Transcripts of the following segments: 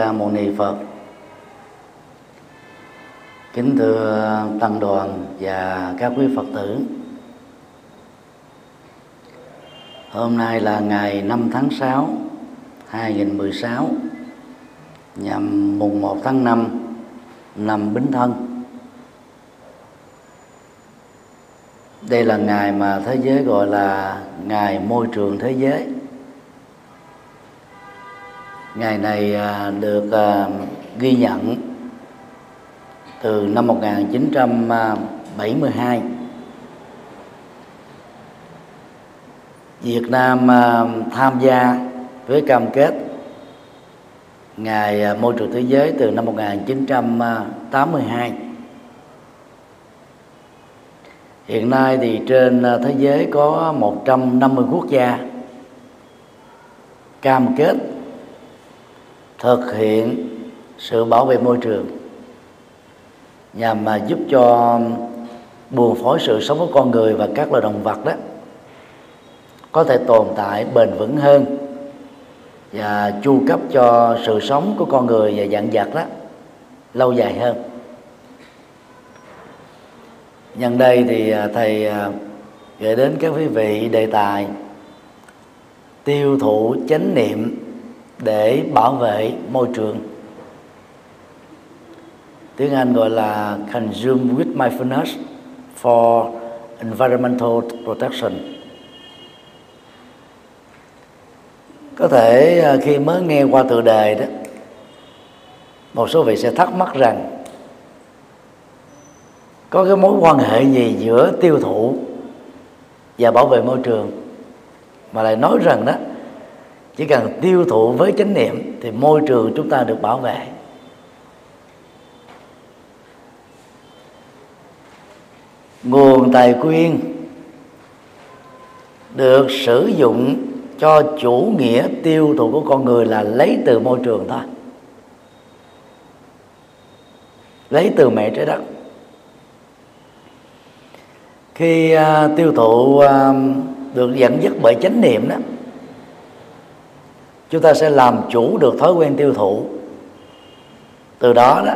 ca mâu ni phật. Kính thưa tăng đoàn và các quý phật tử, hôm nay là ngày 5 tháng 6 2016 nhằm mùng 1 tháng 5 năm Bính Thân. Đây là ngày mà thế giới gọi là ngày môi trường thế giới ngày này à, được à, ghi nhận từ năm 1972 Việt Nam à, tham gia với cam kết ngày môi trường thế giới từ năm 1982 hiện nay thì trên thế giới có 150 quốc gia cam kết thực hiện sự bảo vệ môi trường nhằm mà giúp cho buồn phối sự sống của con người và các loài động vật đó có thể tồn tại bền vững hơn và chu cấp cho sự sống của con người và dạng vật đó lâu dài hơn. Nhân đây thì à, thầy à, gửi đến các quý vị đề tài tiêu thụ chánh niệm để bảo vệ môi trường. Tiếng Anh gọi là consume with mindfulness for environmental protection. Có thể à, khi mới nghe qua tựa đề đó, một số vị sẽ thắc mắc rằng, có cái mối quan hệ gì giữa tiêu thụ và bảo vệ môi trường mà lại nói rằng đó chỉ cần tiêu thụ với chánh niệm thì môi trường chúng ta được bảo vệ. Nguồn tài nguyên được sử dụng cho chủ nghĩa tiêu thụ của con người là lấy từ môi trường thôi. Lấy từ mẹ trái đất. Khi uh, tiêu thụ uh, được dẫn dắt bởi chánh niệm đó chúng ta sẽ làm chủ được thói quen tiêu thụ. Từ đó đó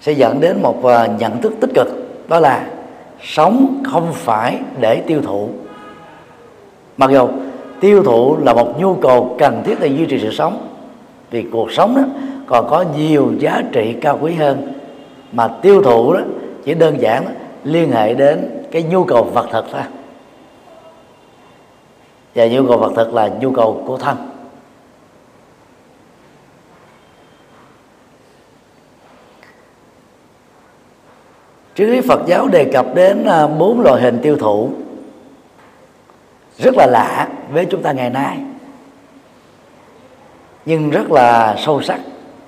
sẽ dẫn đến một à, nhận thức tích cực. Đó là sống không phải để tiêu thụ. Mặc dù tiêu thụ là một nhu cầu cần thiết để duy trì sự sống vì cuộc sống đó còn có nhiều giá trị cao quý hơn mà tiêu thụ đó chỉ đơn giản đó, liên hệ đến cái nhu cầu vật thực thôi. Và nhu cầu vật thực là nhu cầu của thân. Triết lý Phật giáo đề cập đến à, bốn loại hình tiêu thụ. Rất là lạ với chúng ta ngày nay nhưng rất là sâu sắc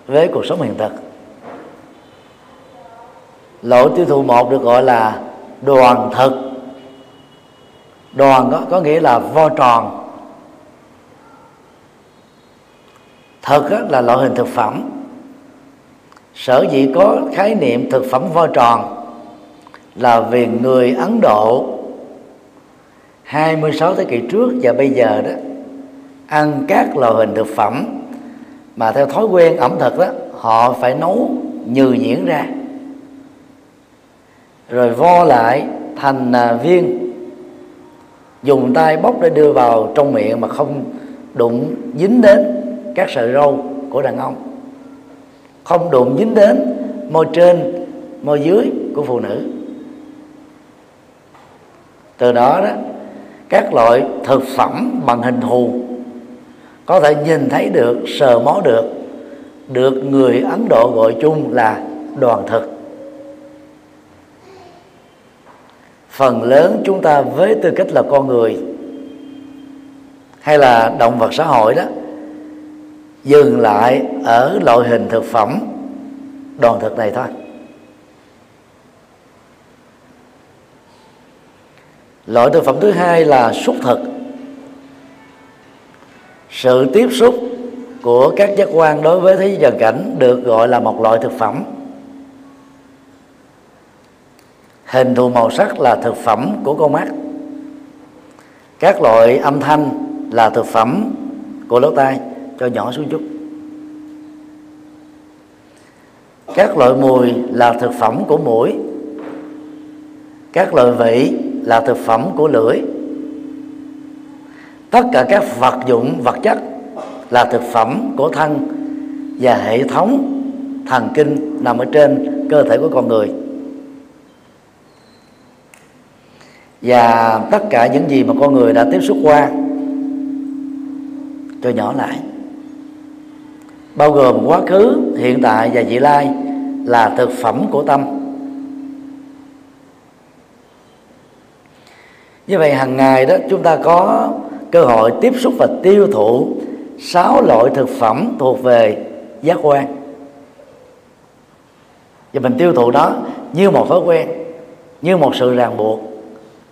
với cuộc sống hiện thực. Loại tiêu thụ một được gọi là đoàn thực. Đoàn có, có nghĩa là vo tròn. Thực là loại hình thực phẩm. Sở dĩ có khái niệm thực phẩm vo tròn là vì người Ấn Độ. 26 thế kỷ trước và bây giờ đó, ăn các loại hình thực phẩm mà theo thói quen ẩm thực đó, họ phải nấu nhừ nhuyễn ra, rồi vo lại thành à, viên, dùng tay bóc để đưa vào trong miệng mà không đụng dính đến các sợi râu của đàn ông. Không đụng dính đến môi trên, môi dưới của phụ nữ từ đó đó, các loại thực phẩm bằng hình thù có thể nhìn thấy được, sờ mó được được người ấn độ gọi chung là đoàn thực. Phần lớn chúng ta với tư cách là con người hay là động vật xã hội đó, dừng lại ở loại hình thực phẩm đoàn thực này thôi. Loại thực phẩm thứ hai là xúc thực sự tiếp xúc của các giác quan đối với thế giới trần cảnh được gọi là một loại thực phẩm. Hình thù màu sắc là thực phẩm của con mắt. Các loại âm thanh là thực phẩm của lỗ tai, cho nhỏ xuống chút. Các loại mùi là thực phẩm của mũi. Các loại vị là thực phẩm của lưỡi. Tất cả các vật dụng, vật chất là thực phẩm của thân và hệ thống thần kinh nằm ở trên cơ thể của con người. Và tất cả những gì mà con người đã tiếp xúc qua, cho nhỏ lại. Bao gồm quá khứ, hiện tại và vị lai là thực phẩm của tâm. Như vậy hàng ngày đó, chúng ta có cơ hội tiếp xúc và tiêu thụ sáu loại thực phẩm thuộc về giác quan. Và mình tiêu thụ đó như một thói quen, như một sự ràng buộc,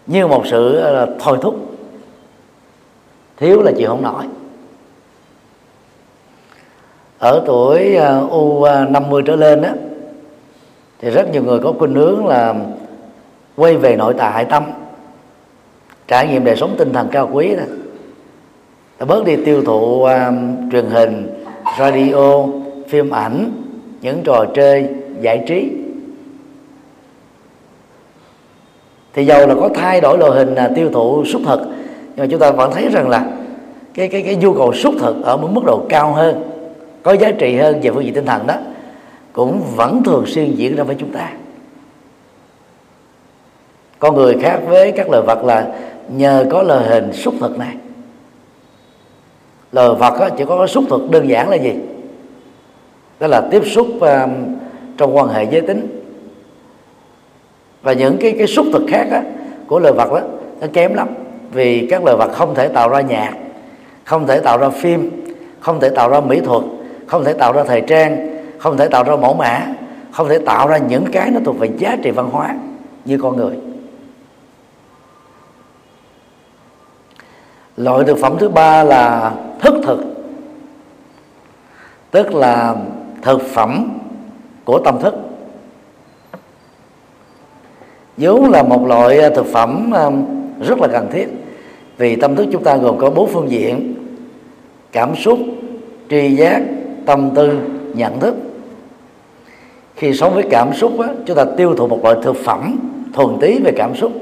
như một sự thôi thúc. Thiếu là chịu không nổi. Ở tuổi à, u à, 50 trở lên đó thì rất nhiều người có khuynh hướng là quay về nội tại tâm trải nghiệm đời sống tinh thần cao quý đó. Ta bớt đi tiêu thụ uh, truyền hình radio phim ảnh những trò chơi giải trí. Thì dầu là có thay đổi loại hình là tiêu thụ xúc thực nhưng mà chúng ta vẫn thấy rằng là cái cái cái nhu cầu xúc thực ở một mức độ cao hơn có giá trị hơn về phương diện tinh thần đó cũng vẫn thường xuyên diễn ra với chúng ta. Con người khác với các loài vật là nhờ có lời hình xúc thực này. Lời phật đó, chỉ có cái xúc thực đơn giản là gì? Đó là tiếp xúc uh, trong quan hệ giới tính. Và những cái cái xúc thực khác á, của lời vật đó nó kém lắm. Vì các lời vật không thể tạo ra nhạc không thể tạo ra phim không thể tạo ra mỹ thuật không thể tạo ra thời trang không thể tạo ra mẫu mã không thể tạo ra những cái nó thuộc về giá trị văn hóa như con người. Loại thực phẩm thứ ba là thức thực. Tức là thực phẩm của tâm thức. Vốn là một loại à, thực phẩm à, rất là cần thiết. Vì tâm thức chúng ta gồm có bốn phương diện. Cảm xúc tri giác tâm tư nhận thức. Khi sống với cảm xúc á, chúng ta tiêu thụ một loại thực phẩm thuần tí về cảm xúc.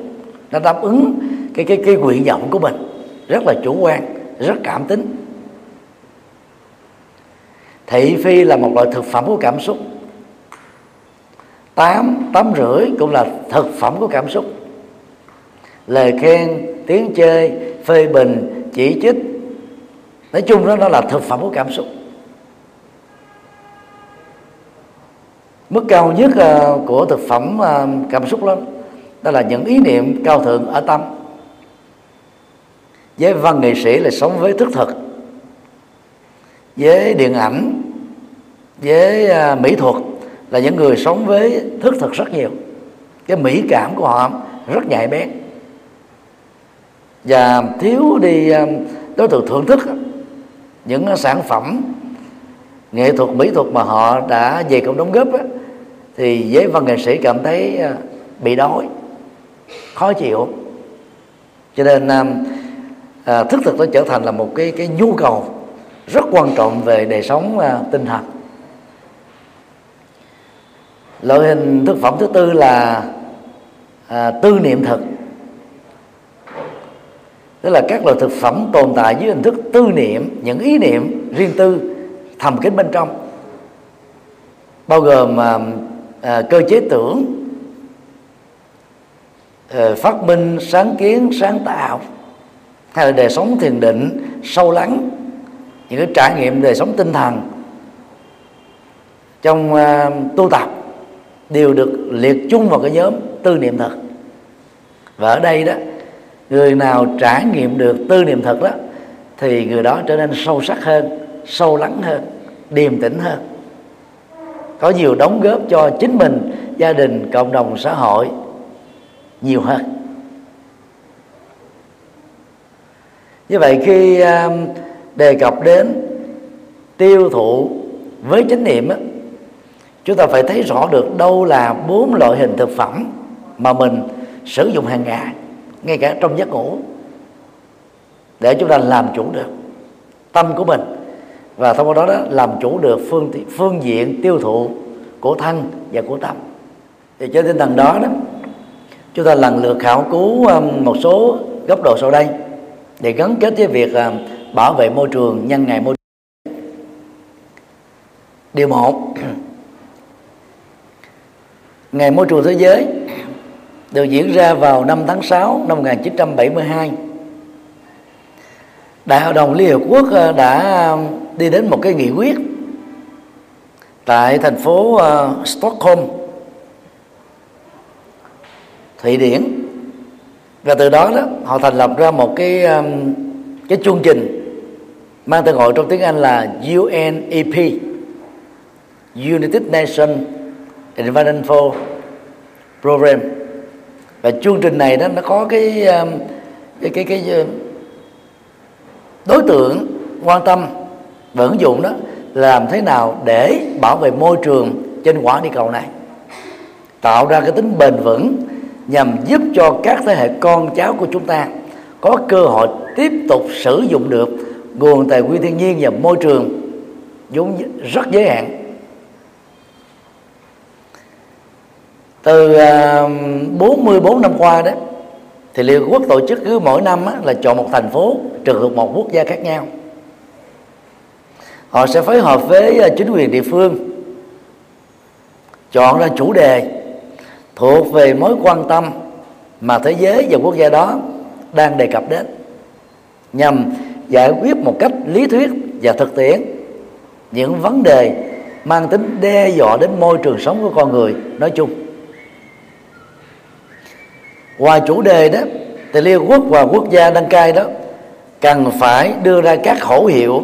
Nó đáp ứng cái cái cái nguyện vọng của mình rất là chủ quan, rất cảm tính. Thị phi là một loại thực phẩm của cảm xúc. Tám tám rưỡi cũng là thực phẩm của cảm xúc. Lời khen, tiếng chơi, phê bình, chỉ trích. Nói chung đó nó là thực phẩm của cảm xúc. Mức cao nhất ờ, của thực phẩm ờ, cảm xúc lắm, đó là những ý niệm cao thượng ở tâm với văn nghệ sĩ là sống với thức thực với điện ảnh với à, mỹ thuật là những người sống với thức thực rất nhiều. Cái mỹ cảm của họ rất nhạy bén. Và thiếu đi à, đối tượng thưởng thức những sản phẩm nghệ thuật mỹ thuật mà họ đã về cộng đóng góp á, thì với văn nghệ sĩ cảm thấy à, bị đói khó chịu. Cho nên à, thức thực nó trở thành là một cái cái nhu cầu rất quan trọng về đời sống à, tinh thần. Loại hình thực phẩm thứ tư là à, tư niệm thực. Tức là các loại thực phẩm tồn tại dưới hình thức tư niệm những ý niệm riêng tư thầm kín bên trong. Bao gồm à, à, cơ chế tưởng à, phát minh sáng kiến sáng tạo hay là đời sống thiền định sâu lắng những cái trải nghiệm đời sống tinh thần trong uh, tu tập đều được liệt chung vào cái nhóm tư niệm thật. Và ở đây đó người nào trải nghiệm được tư niệm thật đó thì người đó trở nên sâu sắc hơn sâu lắng hơn điềm tĩnh hơn. Có nhiều đóng góp cho chính mình gia đình cộng đồng xã hội nhiều hơn. Như vậy khi à, đề cập đến tiêu thụ với chánh niệm á, chúng ta phải thấy rõ được đâu là bốn loại hình thực phẩm mà mình sử dụng hàng ngày ngay cả trong giấc ngủ để chúng ta làm chủ được tâm của mình. Và thông qua đó, đó làm chủ được phương phương diện tiêu thụ của thân và của tâm. Thì trên tinh thần đó đó chúng ta lần lượt khảo cứu một số góc độ sau đây để gắn kết với việc à, bảo vệ môi trường nhân ngày môi trường điều một, ngày môi trường thế giới được diễn ra vào năm tháng 6 năm 1972 Đại hội đồng Liên Hợp Quốc à, đã à, đi đến một cái nghị quyết tại thành phố Stockholm, Thụy Điển và từ đó đó họ thành lập ra một cái um, cái chương trình mang tên gọi trong tiếng Anh là UNEP United Nations Environmental Program. Và chương trình này đó nó có cái um, cái cái cái, uh, đối tượng quan tâm và ứng dụng đó làm thế nào để bảo vệ môi trường trên quả địa cầu này tạo ra cái tính bền vững nhằm giúp cho các thế hệ con cháu của chúng ta có cơ hội tiếp tục sử dụng được nguồn tài nguyên thiên nhiên và môi trường vốn rất giới hạn. Từ à, 44 năm qua đó, thì Liên Hợp Quốc tổ chức cứ mỗi năm là chọn một thành phố trực thuộc một quốc gia khác nhau. Họ sẽ phối hợp với à, chính quyền địa phương chọn ra chủ đề thuộc về mối quan tâm mà thế giới và quốc gia đó đang đề cập đến, nhằm giải quyết một cách lý thuyết và thực tiễn những vấn đề mang tính đe dọa đến môi trường sống của con người nói chung. Ngoài chủ đề đó, thì liên quốc và quốc gia đăng cai đó cần phải đưa ra các khẩu hiệu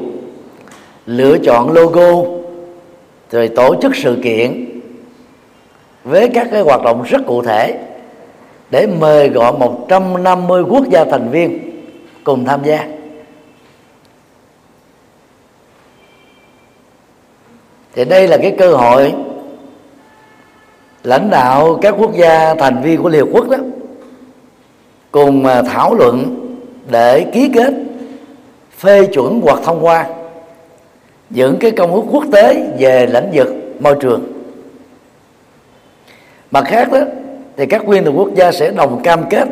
lựa chọn logo, rồi tổ chức sự kiện với các cái hoạt động rất cụ thể để mời gọi 150 quốc gia thành viên cùng tham gia. Thì đây là cái cơ hội lãnh đạo các quốc gia thành viên của Liên Hợp Quốc đó cùng à, thảo luận để ký kết, phê chuẩn hoặc thông qua những cái công ước quốc tế về lĩnh vực môi trường mặt khác đó thì các nguyên thủ quốc gia sẽ đồng cam kết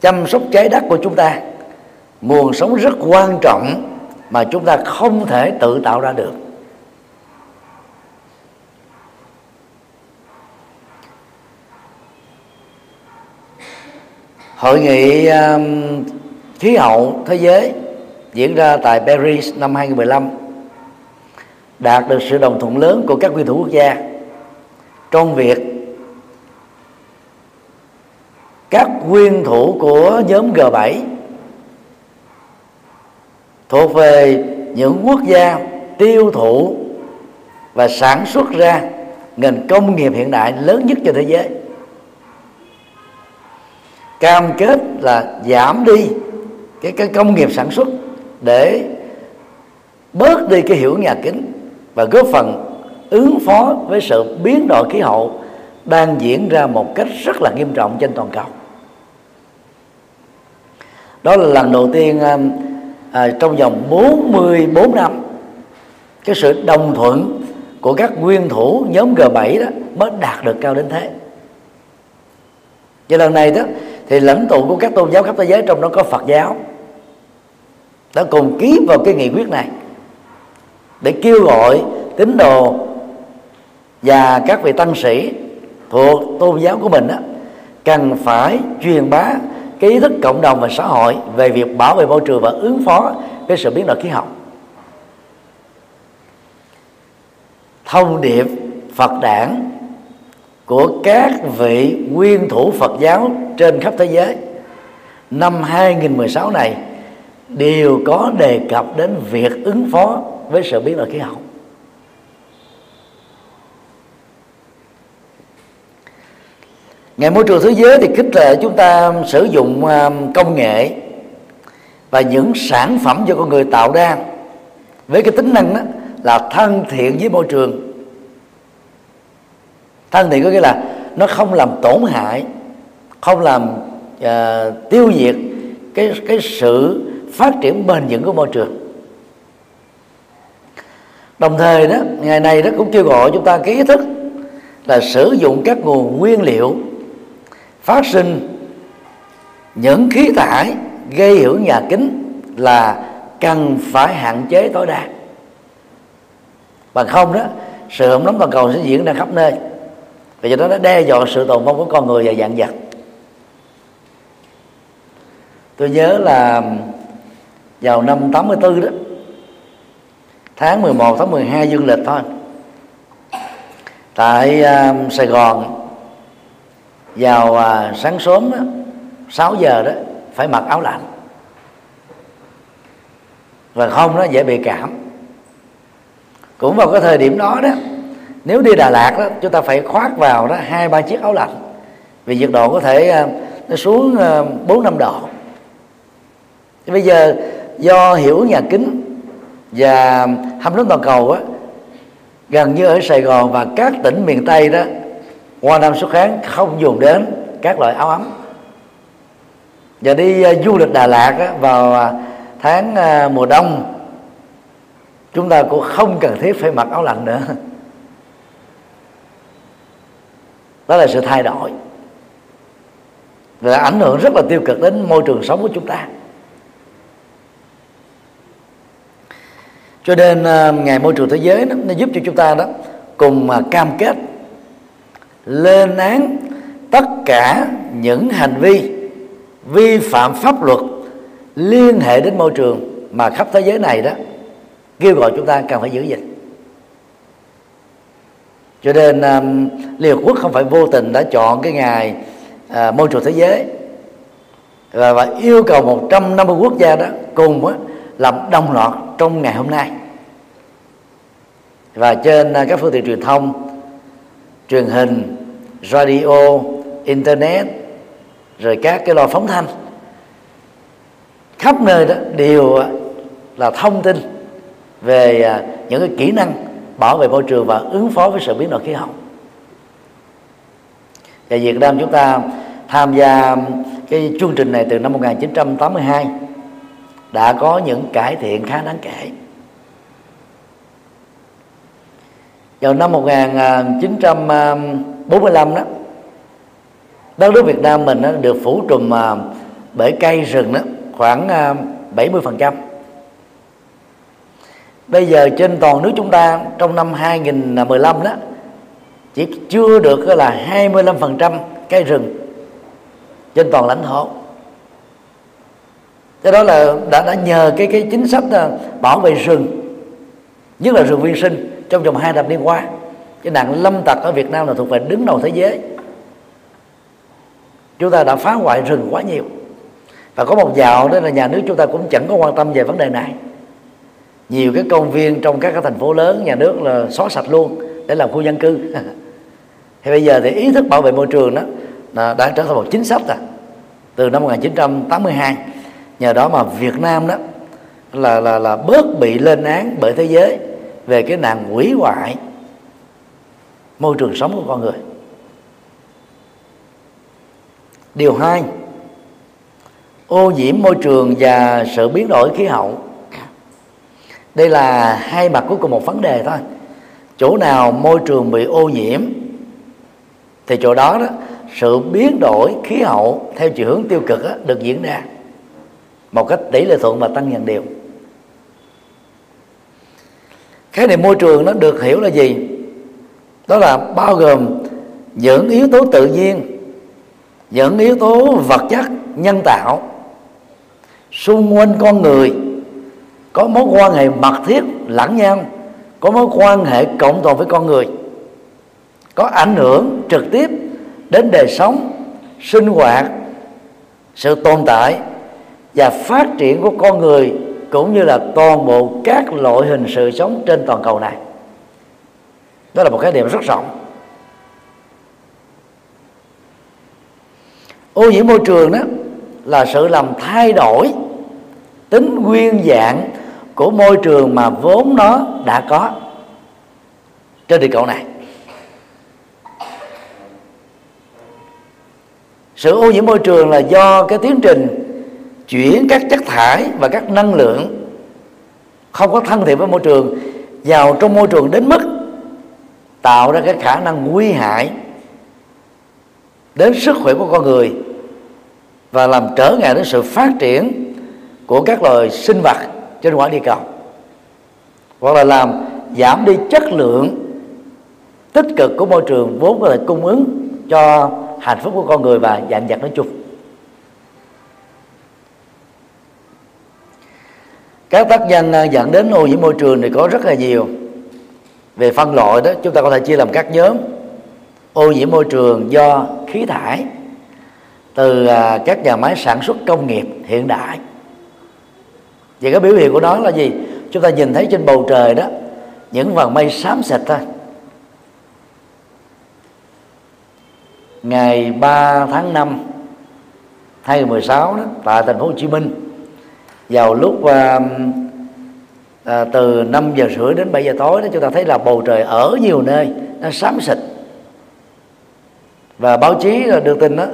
chăm sóc trái đất của chúng ta. Nguồn sống rất quan trọng mà chúng ta không thể tự tạo ra được. Hội nghị um, khí hậu thế giới diễn ra tại Paris năm 2015 đạt được sự đồng thuận lớn của các nguyên thủ quốc gia trong việc các nguyên thủ của nhóm G7 thuộc về những quốc gia tiêu thụ và sản xuất ra ngành công nghiệp hiện đại lớn nhất trên thế giới. Cam kết là giảm đi cái cái công nghiệp sản xuất để bớt đi cái hiểu nhà kính và góp phần ứng phó với sự biến đổi khí hậu đang diễn ra một cách rất là nghiêm trọng trên toàn cầu đó là lần đầu tiên um, à, trong vòng 44 năm cái sự đồng thuận của các nguyên thủ nhóm G7 đó mới đạt được cao đến thế. Và lần này đó thì lãnh tụ của các tôn giáo khắp thế giới trong đó có Phật giáo đã cùng ký vào cái nghị quyết này để kêu gọi tín đồ và các vị tăng sĩ thuộc tôn giáo của mình đó, cần phải truyền bá cái ý thức cộng đồng và xã hội về việc bảo vệ môi trường và ứng phó với sự biến đổi khí hậu. Thông điệp Phật đảng của các vị nguyên thủ Phật giáo trên khắp thế giới năm 2016 này đều có đề cập đến việc ứng phó với sự biến đổi khí hậu. Ngày môi trường thế giới thì khích lệ chúng ta sử dụng à, công nghệ và những sản phẩm do con người tạo ra với cái tính năng đó là thân thiện với môi trường. Thân thiện có nghĩa là nó không làm tổn hại không làm uh, tiêu diệt cái cái sự phát triển bền vững của môi trường. Đồng thời đó ngày nay đó cũng kêu gọi chúng ta cái ý thức là sử dụng các nguồn nguyên liệu phát sinh những khí thải gây hiệu nhà kính là cần phải hạn chế tối đa. Bằng không đó sự hỗn nóng toàn cầu sẽ diễn ra khắp nơi. Và do đó nó đe dọa sự tồn vong của con người và dạng vật. Tôi nhớ là vào năm 84 đó tháng 11 tháng 12 dương lịch thôi tại uh, Sài Gòn vào à, sáng sớm đó, 6 giờ đó phải mặc áo lạnh. Và không nó dễ bị cảm. Cũng vào cái thời điểm đó đó nếu đi Đà Lạt đó chúng ta phải khoác vào đó hai ba chiếc áo lạnh. Vì nhiệt độ có thể à, nó xuống à, bốn năm độ. Bây giờ do hiểu nhà kính và hâm nóng toàn cầu á gần như ở Sài Gòn và các tỉnh miền Tây đó qua năm xuất kháng không dùng đến các loại áo ấm. Và đi à, du lịch Đà Lạt á, vào à, tháng à, mùa đông chúng ta cũng không cần thiết phải mặc áo lạnh nữa. Đó là sự thay đổi. Và ảnh hưởng rất là tiêu cực đến môi trường sống của chúng ta. Cho nên ngày môi trường thế giới đó, nó giúp cho chúng ta đó cùng cam kết lên án tất cả những hành vi vi phạm pháp luật liên hệ đến môi trường mà khắp thế giới này đó kêu gọi chúng ta cần phải giữ gìn. Cho nên um, Liên Hợp Quốc không phải vô tình đã chọn cái ngày uh, môi trường thế giới và, và yêu cầu 150 quốc gia đó cùng đó, làm đồng loạt trong ngày hôm nay. Và trên à, các phương tiện truyền thông truyền hình radio, internet, rồi các cái lò phóng thanh. Khắp nơi đó, đều à, là thông tin về à, những cái kỹ năng bảo vệ môi trường và ứng phó với sự biến đổi khí hậu. Và Việt Nam chúng ta tham gia cái chương trình này từ năm 1982 đã có những cải thiện khá đáng kể. Vào năm 45 đó. Đất nước Việt Nam mình đó, được phủ trùm à, bởi cây rừng đó khoảng à, 70%. bây giờ trên toàn nước chúng ta trong năm 2015 đó chỉ chưa được là 25% cây rừng trên toàn lãnh thổ. Cái đó là đã đã nhờ cái cái chính sách à, bảo vệ rừng nhất là rừng nguyên sinh trong vòng hai thập niên qua cái nạn lâm tặc ở Việt Nam là thuộc về đứng đầu thế giới. Chúng ta đã phá hoại rừng quá nhiều. Và có một dạo đó là nhà nước chúng ta cũng chẳng có quan tâm về vấn đề này. Nhiều cái công viên trong các cái thành phố lớn, nhà nước là xóa sạch luôn để làm khu dân cư. Thì bây giờ thì ý thức bảo vệ môi trường đó là đã trở thành một chính sách rồi. Từ năm 1982 nhờ đó mà Việt Nam đó là là là bớt bị lên án bởi thế giới về cái nạn hủy hoại môi trường sống của con người. Điều hai ô nhiễm môi trường và sự biến đổi khí hậu. Đây là hai mặt của cùng một vấn đề thôi. Chỗ nào môi trường bị ô nhiễm thì chỗ đó đó sự biến đổi khí hậu theo chiều hướng tiêu cực đó, được diễn ra một cách tỷ lệ thuận và tăng dần đều. Khái niệm môi trường nó được hiểu là gì? Đó là bao gồm những yếu tố tự nhiên, những yếu tố vật chất, nhân tạo. Xung quanh con người có mối quan hệ mật thiết, lẫn nhau, có mối quan hệ cộng đồng với con người, có ảnh hưởng trực tiếp đến đời sống, sinh hoạt, sự tồn tại và phát triển của con người, cũng như là toàn bộ các loại hình sự sống trên toàn cầu này đó là một cái điểm rất rộng. Ô nhiễm môi trường đó là sự làm thay đổi tính nguyên dạng của môi trường mà vốn nó đã có trên địa cầu này. Sự ô nhiễm môi trường là do cái tiến trình chuyển các chất thải và các năng lượng không có thân thiện với môi trường vào trong môi trường đến mức tạo ra cái khả năng nguy hại đến sức khỏe của con người và làm trở ngại đến sự phát triển của các loài sinh vật trên quả địa cầu, hoặc là làm giảm đi chất lượng tích cực của môi trường vốn có thể cung ứng cho hạnh phúc của con người và dạng vật nói chung. Các tác nhân à, dẫn đến ô nhiễm môi trường thì có rất là nhiều về phân loại đó, chúng ta có thể chia làm các nhóm. Ô nhiễm môi trường do khí thải từ à, các nhà máy sản xuất công nghiệp hiện đại. Và cái biểu hiện của nó là gì? Chúng ta nhìn thấy trên bầu trời đó, những vầng mây xám xịt thôi. Ngày 3 tháng 5 2016 đó, tại thành phố Hồ Chí Minh, vào lúc à, à, từ 5 giờ rưỡi đến 7 giờ tối đó chúng ta thấy là bầu trời ở nhiều nơi nó xám xịt. Và báo chí đưa tin đó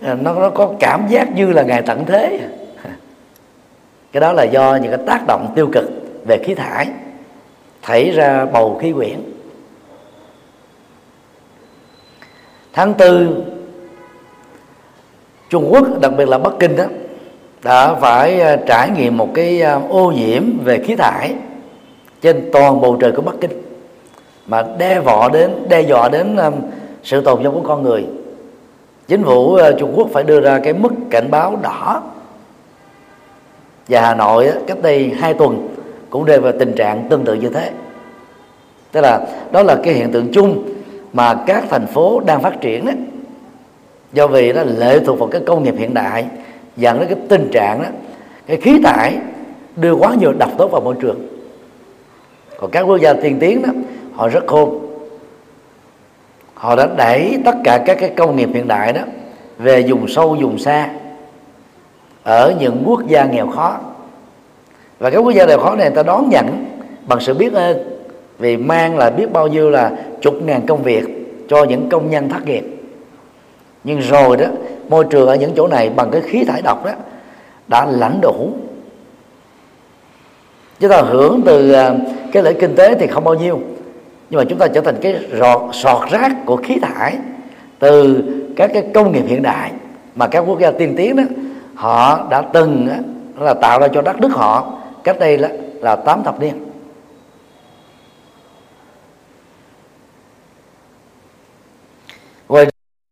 à, nó nó có cảm giác như là ngày tận thế. Cái đó là do những cái tác động tiêu cực về khí thải thảy ra bầu khí quyển. Tháng tư Trung Quốc đặc biệt là Bắc Kinh đó đã phải ờ, trải nghiệm một cái ờ, ô nhiễm về khí thải trên toàn bầu trời của Bắc Kinh. Mà đe dọa đến, đe dọa đến ờ, sự tồn vong của con người. Chính phủ Trung Quốc phải đưa ra cái mức cảnh báo đỏ. Và Hà Nội cách đây hai tuần cũng rơi vào tình trạng tương tự như thế. Tức là đó là cái hiện tượng chung mà các thành phố đang phát triển đó do vì nó lệ thuộc vào cái công nghiệp hiện đại dẫn đến cái tình trạng đó, cái khí thải đưa quá nhiều độc tố vào môi trường. Còn các quốc gia tiên tiến đó, họ rất khôn. Họ đã đẩy tất cả các cái công nghiệp hiện đại đó về dùng sâu dùng xa, ở những quốc gia nghèo khó. Và các quốc gia nghèo khó này người ta đón nhận bằng sự biết ơn, vì mang là biết bao nhiêu là chục ngàn công việc cho những công nhân thất nghiệp. Nhưng rồi đó môi trường ở những chỗ này bằng cái khí thải độc đó, đã lãnh đủ. Chúng ta hưởng từ à, cái lợi kinh tế thì không bao nhiêu, nhưng mà chúng ta trở thành cái rọt, sọt rác của khí thải từ các cái công nghiệp hiện đại mà các quốc gia tiên tiến đó, họ đã từng là tạo ra cho đất nước họ cách đây là là tám thập niên. Ngoài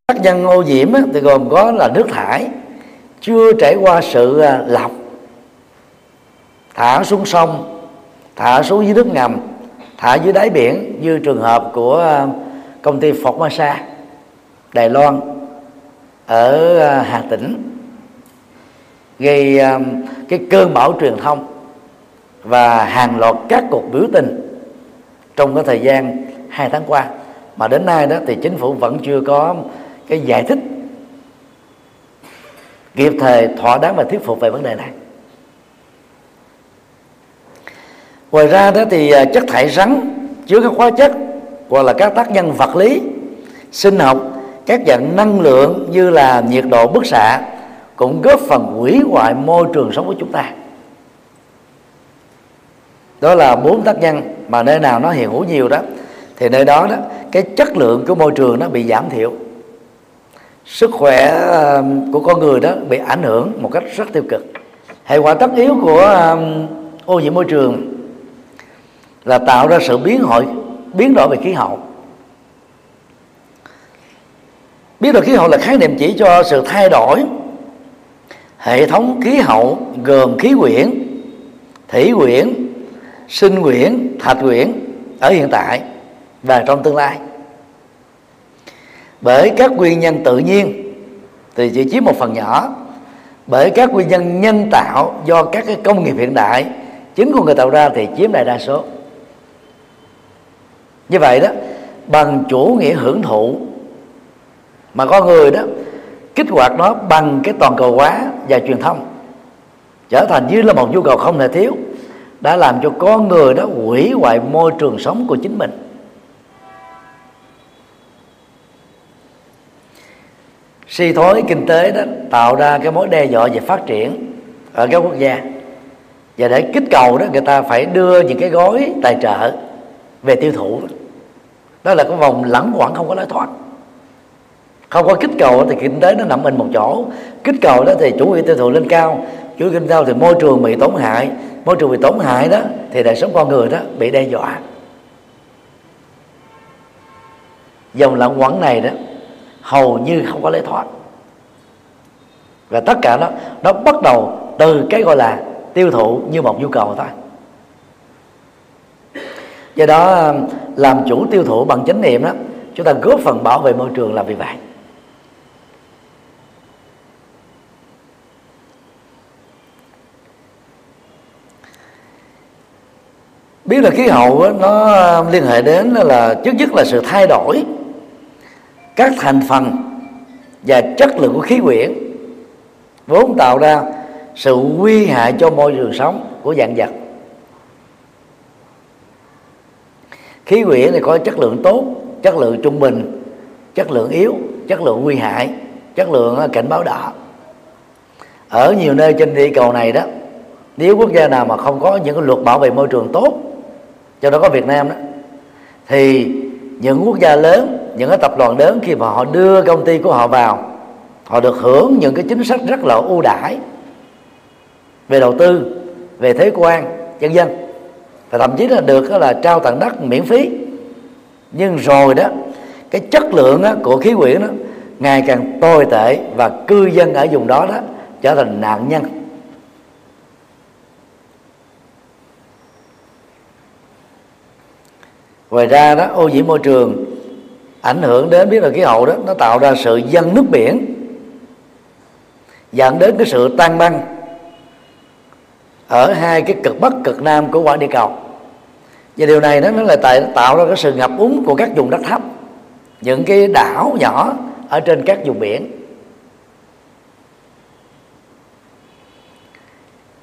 tác nhân ô nhiễm thì gồm có là nước thải, chưa trải qua sự à, lọc, thả xuống sông, thả xuống dưới nước ngầm, thả dưới đáy biển như trường hợp của à, công ty Formosa Đài Loan, ở à, Hà Tĩnh, gây cái cơn bão truyền thông và hàng loạt các cuộc biểu tình trong cái thời gian hai tháng qua. Mà đến nay đó thì chính phủ vẫn chưa có cái giải thích. Kịp thời thỏa đáng và thuyết phục về vấn đề này. Ngoài ra đó thì à, chất thải rắn chứa các hóa chất hoặc là các tác nhân vật lý sinh học, các dạng năng lượng như là nhiệt độ bức xạ cũng góp phần hủy hoại môi trường sống của chúng ta. Đó là bốn tác nhân mà nơi nào nó hiện hữu nhiều đó, thì nơi đó đó, cái chất lượng của môi trường nó bị giảm thiểu sức khỏe um, của con người đó bị ảnh hưởng một cách rất tiêu cực. Hệ quả tất yếu của um, ô nhiễm môi trường là tạo ra sự biến hội, biến đổi về khí hậu. Biến đổi khí hậu là khái niệm chỉ cho sự thay đổi hệ thống khí hậu gồm khí quyển, thủy quyển, sinh quyển, thạch quyển ở hiện tại và trong tương lai bởi các nguyên nhân tự nhiên. Thì chỉ chiếm một phần nhỏ. Bởi các nguyên nhân nhân tạo do các cái công nghiệp hiện đại, chính của người tạo ra thì chiếm đại đa số. Như vậy đó, bằng chủ nghĩa hưởng thụ mà con người đó kích hoạt nó bằng cái toàn cầu hóa và truyền thông, trở thành như là một nhu cầu không thể thiếu, đã làm cho con người đó hủy hoại môi trường sống của chính mình. Suy thoái kinh tế đó tạo ra cái mối đe dọa về phát triển ở các quốc gia. Và để kích cầu đó, người ta phải đưa những cái gói tài trợ về tiêu thụ. Đó là cái vòng lẳng quẩn, không có lối thoát. Không có kích cầu thì kinh tế nó nằm mình một chỗ. Kích cầu đó thì chủ nghĩa tiêu thụ lên cao, chủ nghĩa kinh thì môi trường bị tổn hại. Môi trường bị tổn hại đó thì đời sống con người đó bị đe dọa. Dòng lặng quẩn này đó hầu như không có lối thoát. Và tất cả đó nó bắt đầu từ cái gọi là tiêu thụ như một nhu cầu thôi. Do đó um, làm chủ tiêu thụ bằng chánh niệm đó, chúng ta góp phần bảo vệ môi trường là vì vậy. Biết là khí hậu nó um, liên hệ đến là, trước nhất là sự thay đổi các thành phần và chất lượng của khí quyển, vốn tạo ra sự nguy hại cho môi trường sống của dạng vật. Khí quyển thì có chất lượng tốt, chất lượng trung bình, chất lượng yếu, chất lượng nguy hại, chất lượng ờ, cảnh báo đỏ ở nhiều nơi trên địa cầu này đó, nếu quốc gia nào mà không có những cái luật bảo vệ môi trường tốt cho đó có Việt Nam đó, thì những quốc gia lớn những cái tập đoàn lớn khi mà họ đưa công ty của họ vào, họ được hưởng những cái chính sách rất là ưu đãi về đầu tư, về thế quan dân dân. Và thậm chí là được là trao tặng đất miễn phí. Nhưng rồi đó, cái chất lượng của khí quyển đó ngày càng tồi tệ và cư dân ở vùng đó đó trở thành nạn nhân. Ngoài ra đó, ô nhiễm môi trường ảnh hưởng đến biến đổi khí hậu đó, nó tạo ra sự dâng nước biển, dẫn đến cái sự tan băng ở hai cái cực bắc, cực nam của quả địa cầu. Và điều này nó nó là tại, tạo ra cái sự ngập úng của các vùng đất thấp, những cái đảo nhỏ ở trên các vùng biển.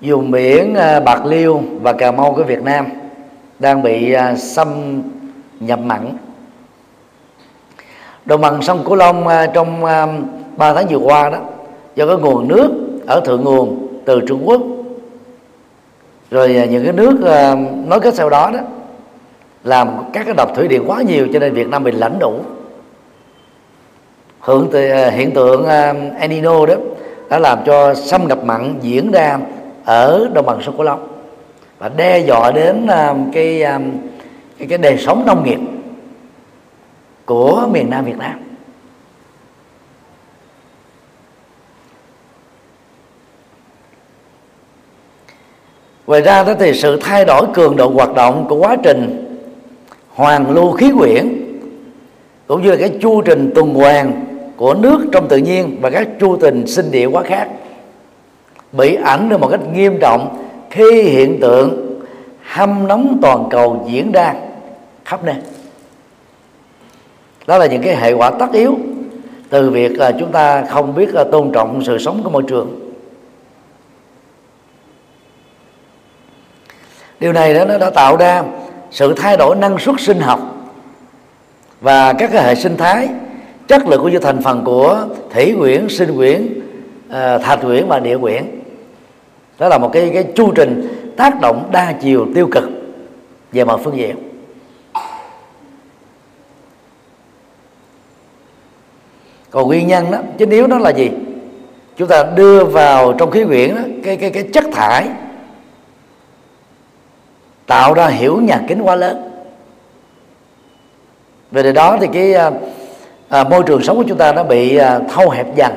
Vùng biển à, bạc liêu và cà mau của việt nam đang bị à, xâm nhập mặn đồng bằng sông cửu long à, trong à, 3 tháng vừa qua đó do cái nguồn nước ở thượng nguồn từ trung quốc rồi à, những cái nước nói kết sau đó đó làm các cái đập thủy điện quá nhiều cho nên Việt Nam bị lãnh đủ. Hiện tượng, hiện tượng El Nino đó đã làm cho xâm nhập mặn diễn ra ở đồng bằng sông Cửu Long và đe dọa đến cái cái, cái đời sống nông nghiệp của miền Nam Việt Nam. Ngoài ra đó thì sự thay đổi cường độ hoạt động của quá trình hoàn lưu khí quyển, cũng như là cái chu trình tuần hoàn của nước trong tự nhiên và các chu trình sinh địa quá khác, bị ảnh hưởng một cách nghiêm trọng khi hiện tượng hâm nóng toàn cầu diễn ra khắp nơi đó là những cái hệ quả tất yếu từ việc là chúng ta không biết à, tôn trọng sự sống của môi trường. Điều này đó nó đã tạo ra sự thay đổi năng suất sinh học và các cái hệ sinh thái, chất lượng của những thành phần của thủy quyển, sinh quyển à, thạch quyển và địa quyển. Đó là một cái cái chu trình tác động đa chiều tiêu cực về mọi phương diện. Còn nguyên nhân đó chính yếu đó là gì? Chúng ta đưa vào trong khí quyển đó, cái cái cái chất thải tạo ra hiểu nhà kính quá lớn. Về điều đó thì cái à, à, môi trường sống của chúng ta nó bị à, thâu hẹp dần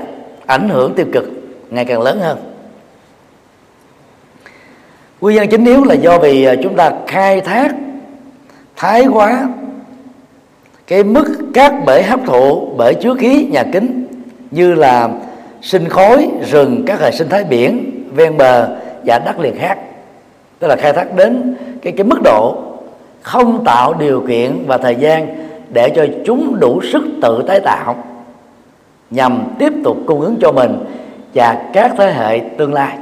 ảnh hưởng tiêu cực ngày càng lớn hơn. Nguyên nhân chính yếu là do vì à, chúng ta khai thác thái quá cái mức các bể hấp thụ, bể chứa khí, nhà kính, như là sinh khối, rừng, các hệ sinh thái biển, ven bờ và đất liền khác. Tức là khai thác đến cái cái mức độ không tạo điều kiện và thời gian để cho chúng đủ sức tự tái tạo nhằm tiếp tục cung ứng cho mình và các thế hệ tương lai.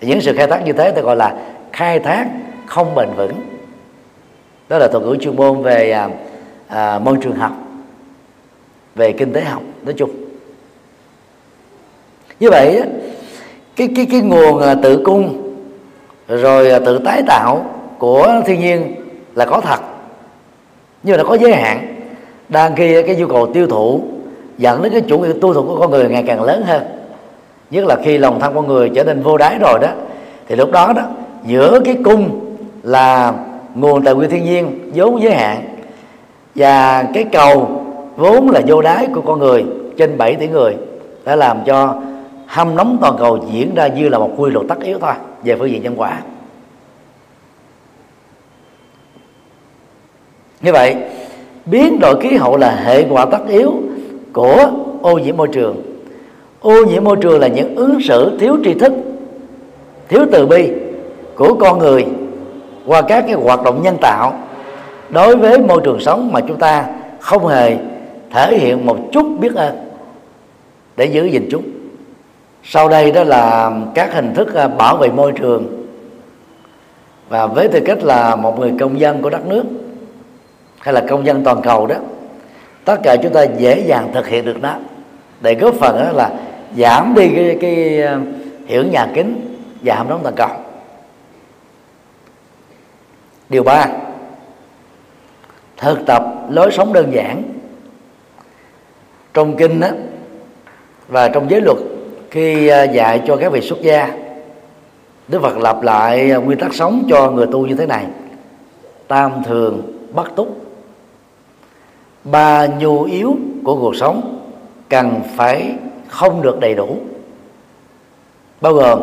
Thì những sự khai thác như thế tôi gọi là khai thác không bền vững. Đó là thuật ngữ chuyên môn về à, à, môi trường học về kinh tế học nói chung. Như vậy cái cái cái nguồn à, tự cung rồi à, tự tái tạo của thiên nhiên là có thật nhưng mà nó có giới hạn. Đang khi cái nhu cầu tiêu thụ dẫn đến cái chủ nghĩa tiêu thụ của con người ngày càng lớn hơn. Nhất là khi lòng tham con người trở nên vô đáy rồi đó thì lúc đó đó giữa cái cung là nguồn tài nguyên thiên nhiên vốn giới hạn và cái cầu vốn là vô đáy của con người, trên 7 tỷ người, đã làm cho hâm nóng toàn cầu diễn ra như là một quy luật tất yếu thôi, về phương diện nhân quả. Như vậy, biến đổi khí hậu là hệ quả tất yếu của ô nhiễm môi trường. Ô nhiễm môi trường là những ứng xử thiếu tri thức, thiếu từ bi của con người qua các cái hoạt động nhân tạo đối với môi trường sống mà chúng ta không hề thể hiện một chút biết ơn để giữ gìn chúng. Sau đây đó là các hình thức à, bảo vệ môi trường. Và với tư cách là một người công dân của đất nước hay là công dân toàn cầu đó tất cả chúng ta dễ dàng thực hiện được đó để góp phần đó là giảm đi cái, cái à, hiểu nhà kính và nóng toàn cầu. Điều ba thực tập lối sống đơn giản. Trong kinh đó, và trong giới luật khi à, dạy cho các vị xuất gia Đức Phật lặp lại à, nguyên tắc sống cho người tu như thế này. Tam thường bất túc. Ba nhu yếu của cuộc sống Cần phải không được đầy đủ. Bao gồm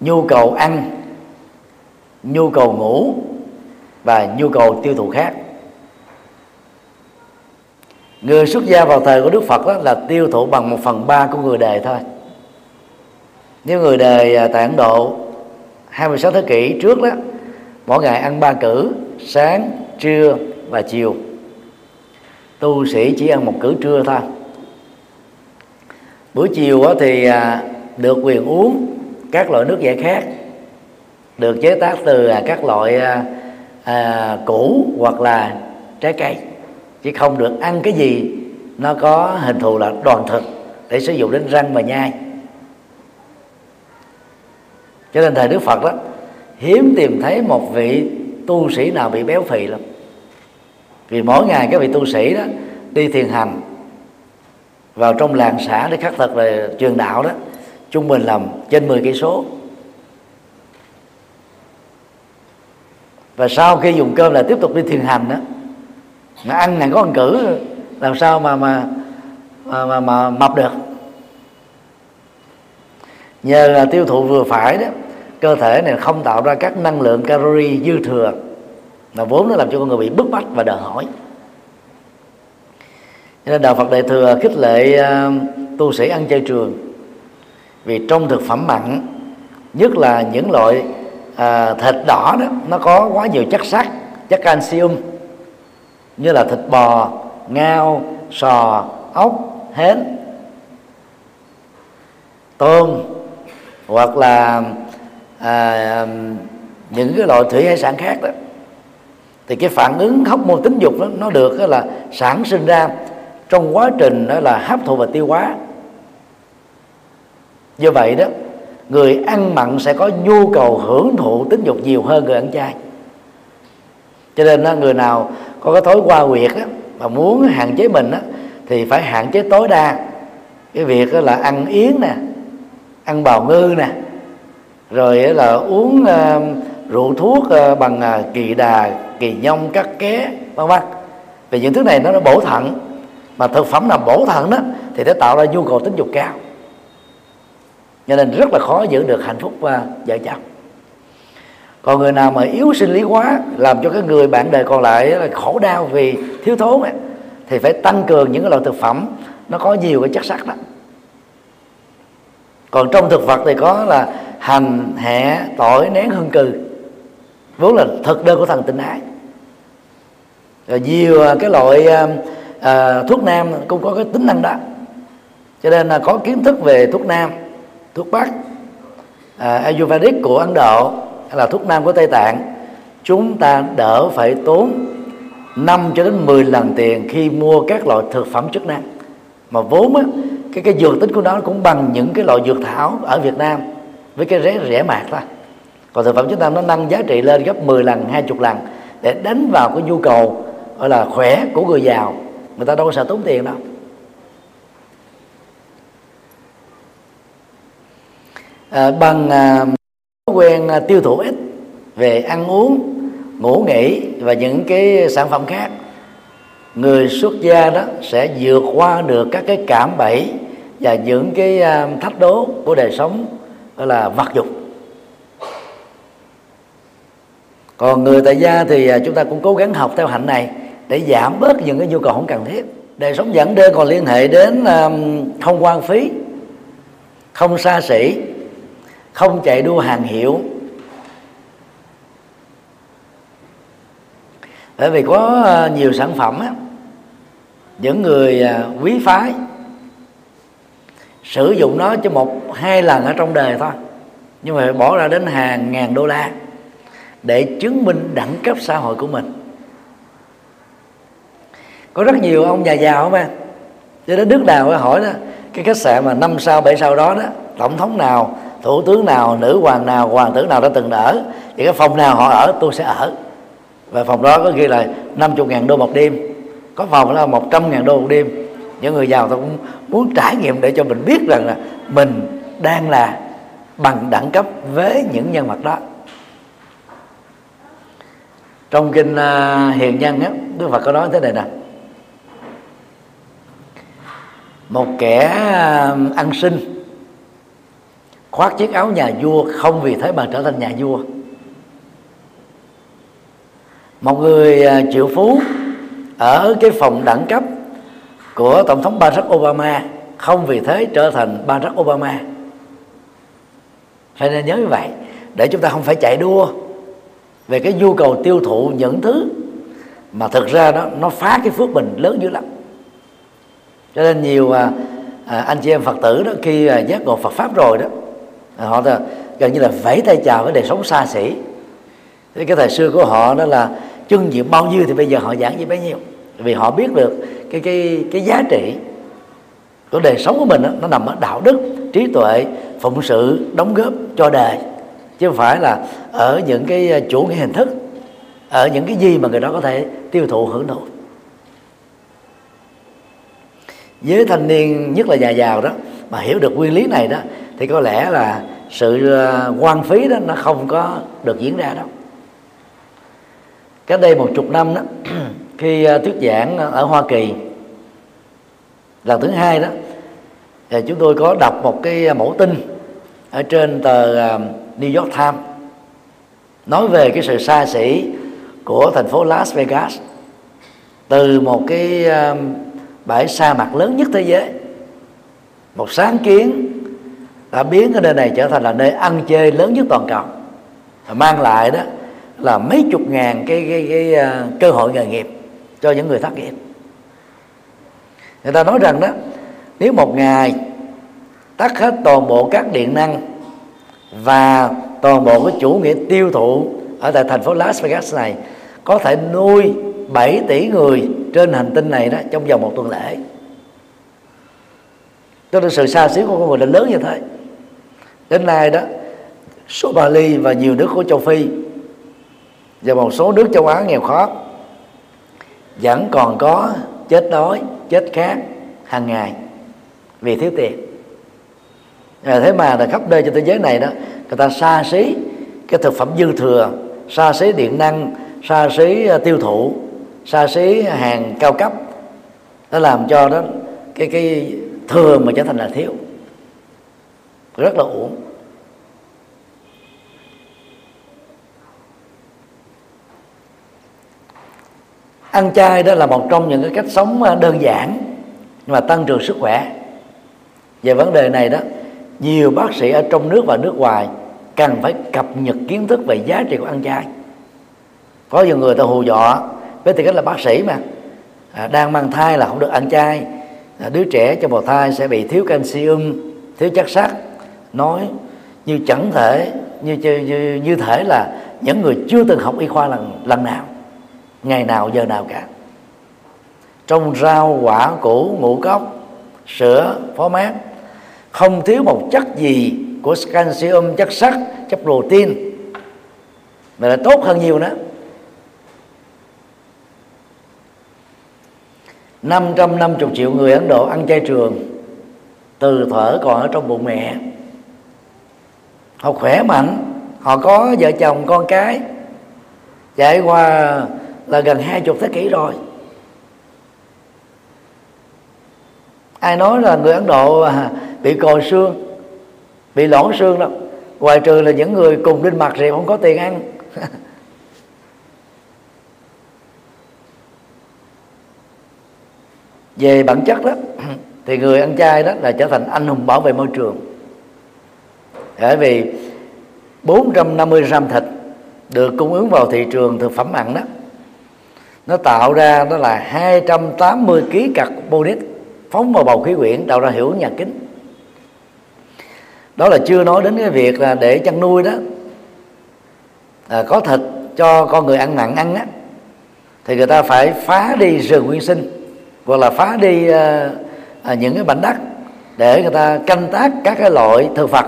Nhu cầu ăn Nhu cầu ngủ Và nhu cầu tiêu thụ khác người xuất gia vào thời của đức phật đó là tiêu thụ bằng một phần ba của người đời thôi. Nếu người đời à, tại ấn độ 26 thế kỷ trước đó mỗi ngày ăn ba cử sáng trưa và chiều. Tu sĩ chỉ ăn một cử trưa thôi. Buổi chiều thì à, được quyền uống các loại nước giải khác được chế tác từ à, các loại à, củ hoặc là trái cây chứ không được ăn cái gì, nó có hình thù là đoàn thực để sử dụng đến răng và nhai. Cho nên thời đức phật đó, hiếm tìm thấy một vị tu sĩ nào bị béo phì lắm. Vì mỗi ngày các vị tu sĩ đó đi thiền hành vào trong làng xã để khắc thực về truyền đạo đó, trung bình làm trên 10 cây số. Và sau khi dùng cơm là tiếp tục đi thiền hành đó mà ăn này có ăn cử làm sao mà mà mà, mà, mà mập được. Nhờ là tiêu thụ vừa phải đó cơ thể này không tạo ra các năng lượng calorie dư thừa mà vốn nó làm cho con người bị bức bách và đòi hỏi. Cho nên đạo Phật đại thừa khích lệ uh, tu sĩ ăn chay trường. Vì trong thực phẩm mặn nhất là những loại à, thịt đỏ đó nó có quá nhiều chất sắt chất canxium như là thịt bò ngao sò ốc hến tôm hoặc là à, những cái loại thủy hải sản khác đó. Thì cái phản ứng hóc môn tính dục đó nó được đó là sản sinh ra trong quá trình đó là hấp thụ và tiêu hóa. Do vậy đó người ăn mặn sẽ có nhu cầu hưởng thụ tính dục nhiều hơn người ăn chay. Cho nên đó, người nào có cái thói qua quyệt á, mà muốn hạn chế mình á, thì phải hạn chế tối đa. Cái việc là ăn yến nè ăn bào ngư nè rồi là uống uh, rượu thuốc uh, bằng uh, kỳ đà kỳ nhông cắt ké vân vân. Vì những thứ này nó nó bổ thận mà thực phẩm nào bổ thận đó thì nó tạo ra nhu cầu tính dục cao. Cho nên rất là khó giữ được hạnh phúc và vợ chồng còn người nào mà yếu sinh lý quá làm cho cái người bạn đời còn lại là khổ đau vì thiếu thốn ấy, thì phải tăng cường những cái loại thực phẩm nó có nhiều cái chất sắt đó còn trong thực vật thì có là hành hẹ tỏi nén hương cừ. Vốn là thực đơn của thần tình ái. Rồi nhiều à, cái loại à, à, thuốc nam cũng có cái tính năng đó. Cho nên là có kiến thức về thuốc nam thuốc bắc à, Ayurvedic của Ấn Độ hay là thuốc nam của Tây Tạng chúng ta đỡ phải tốn 5 cho đến 10 lần tiền khi mua các loại thực phẩm chức năng. Mà vốn á, cái cái dược tính của nó cũng bằng những cái loại dược thảo ở Việt Nam với cái rẻ rẻ mạt thôi. Còn thực phẩm chức năng nó nâng giá trị lên gấp 10 lần 20 lần để đánh vào cái nhu cầu gọi là khỏe của người giàu. Người ta đâu có sợ tốn tiền đâu. À, bằng à, quen à, tiêu thụ ít về ăn uống, ngủ nghỉ và những cái sản phẩm khác. Người xuất gia đó sẽ vượt qua được các cái cảm bẫy và những cái à, thách đố của đời sống, gọi là, vật dục. Còn người tại gia thì à, chúng ta cũng cố gắng học theo hạnh này để giảm bớt những cái nhu cầu không cần thiết. Đời sống dẫn đơn còn liên hệ đến không quan phí, không xa xỉ không chạy đua hàng hiệu. Bởi vì có ờ, nhiều sản phẩm á, những người ờ, quý phái sử dụng nó cho một hai lần ở trong đời thôi. Nhưng mà bỏ ra đến hàng ngàn đô la để chứng minh đẳng cấp xã hội của mình. Có rất nhiều ông nhà giàu mà cho đến nước nào hỏi đó cái khách sạn mà năm sao bảy sao đó đó tổng thống nào thủ tướng nào, nữ hoàng nào, hoàng tử nào đã từng ở, thì cái phòng nào họ ở, tôi sẽ ở. Và phòng đó có ghi là 50 ngàn đô một đêm. Có phòng là 100 ngàn đô một đêm. Những người giàu tôi cũng muốn trải nghiệm để cho mình biết rằng là mình đang là bằng đẳng cấp với những nhân vật đó. Trong kinh à, hiền nhân á, đức phật có nói thế này nè. Một kẻ à, ăn xin khoác chiếc áo nhà vua không vì thế mà trở thành nhà vua. Một người à, triệu phú ở cái phòng đẳng cấp của tổng thống Barack Obama không vì thế trở thành Barack Obama. Phải nên nhớ như vậy để chúng ta không phải chạy đua về cái nhu cầu tiêu thụ những thứ mà thực ra nó nó phá cái phước mình lớn dữ lắm. Cho nên nhiều à, à, anh chị em phật tử đó khi à, giác ngộ phật pháp rồi đó Ờ, họ ta, gần như là vẫy tay chào với đời sống xa xỉ. Thì cái thời xưa của họ đó là chân diện bao nhiêu thì bây giờ họ giảng như bấy nhiêu. Vì họ biết được cái cái cái giá trị của đời sống của mình đó, nó nằm ở đạo đức trí tuệ phụng sự đóng góp cho đời. Chứ không phải là ở những cái à, chủ nghĩa hình thức ở những cái gì mà người đó có thể tiêu thụ hưởng thụ. Với thanh niên nhất là già giàu đó mà hiểu được nguyên lý này đó thì có lẽ là sự ờ, quan phí đó nó không có được diễn ra đâu. Cách đây một chục năm đó, khi ờ, thuyết giảng ở Hoa Kỳ, lần thứ hai đó, thì chúng tôi có đọc một cái mẫu tin ở trên tờ ờ, New York Times, nói về cái sự xa xỉ của thành phố Las Vegas từ một cái bãi sa mạc lớn nhất thế giới, một sáng kiến đã biến cái nơi này trở thành là nơi ăn chơi lớn nhất toàn cầu. Và mang lại đó là mấy chục ngàn cái, cái, cái, cái uh, cơ hội nghề nghiệp cho những người thất nghiệp. Người ta nói rằng đó nếu một ngày tắt hết toàn bộ các điện năng và toàn bộ cái chủ nghĩa tiêu thụ ở tại thành phố Las Vegas này có thể nuôi 7 tỷ người trên hành tinh này đó trong vòng một tuần lễ. Cho nên sự xa xíu của con người là lớn như thế đến nay đó Somali và nhiều nước của châu Phi và một số nước châu Á nghèo khó vẫn còn có chết đói chết khát hàng ngày vì thiếu tiền. À, thế mà là khắp nơi trên thế giới này đó người ta xa xí cái thực phẩm dư thừa xa xí điện năng xa xí à, tiêu thụ xa xí hàng cao cấp. Nó làm cho đó cái cái thừa mà trở thành là thiếu rất là uổng. Ăn chay đó là một trong những cái cách sống à, đơn giản nhưng mà tăng trưởng sức khỏe. Về vấn đề này đó nhiều bác sĩ ở trong nước và nước ngoài cần phải cập nhật kiến thức về giá trị của ăn chay. Có nhiều người ta hù dọa với tư cách là bác sĩ mà à, đang mang thai là không được ăn chay à, đứa trẻ trong bào thai sẽ bị thiếu canxi thiếu chất sắt nói như chẳng thể như, như như thể là những người chưa từng học y khoa lần lần nào ngày nào giờ nào cả. Trong rau quả củ ngũ cốc sữa phó mát không thiếu một chất gì của calcium chất sắt chất protein. Mà là tốt hơn nhiều nữa. 550 triệu người Ấn Độ ăn chay trường từ thở còn ở trong bụng mẹ họ khỏe mạnh, họ có vợ chồng, con cái. Trải qua là gần hai chục thế kỷ rồi. Ai nói là người ấn độ à, bị còi xương, bị lõn xương đâu ngoài trừ là những người cùng đinh mặt thì không có tiền ăn. Về bản chất đó, thì người ăn chay đó là trở thành anh hùng bảo vệ môi trường bởi vì 450 gram thịt được cung ứng vào thị trường thực phẩm mặn đó nó tạo ra đó là 280 kg carbonic phóng vào bầu khí quyển tạo ra hiệu ứng nhà kính. Đó là chưa nói đến cái việc là để chăn nuôi đó. À, có thịt cho con người ăn mặn ăn á thì người ta phải phá đi rừng nguyên sinh hoặc là phá đi à, à, những cái mảnh đất để người ta canh tác các cái loại thực vật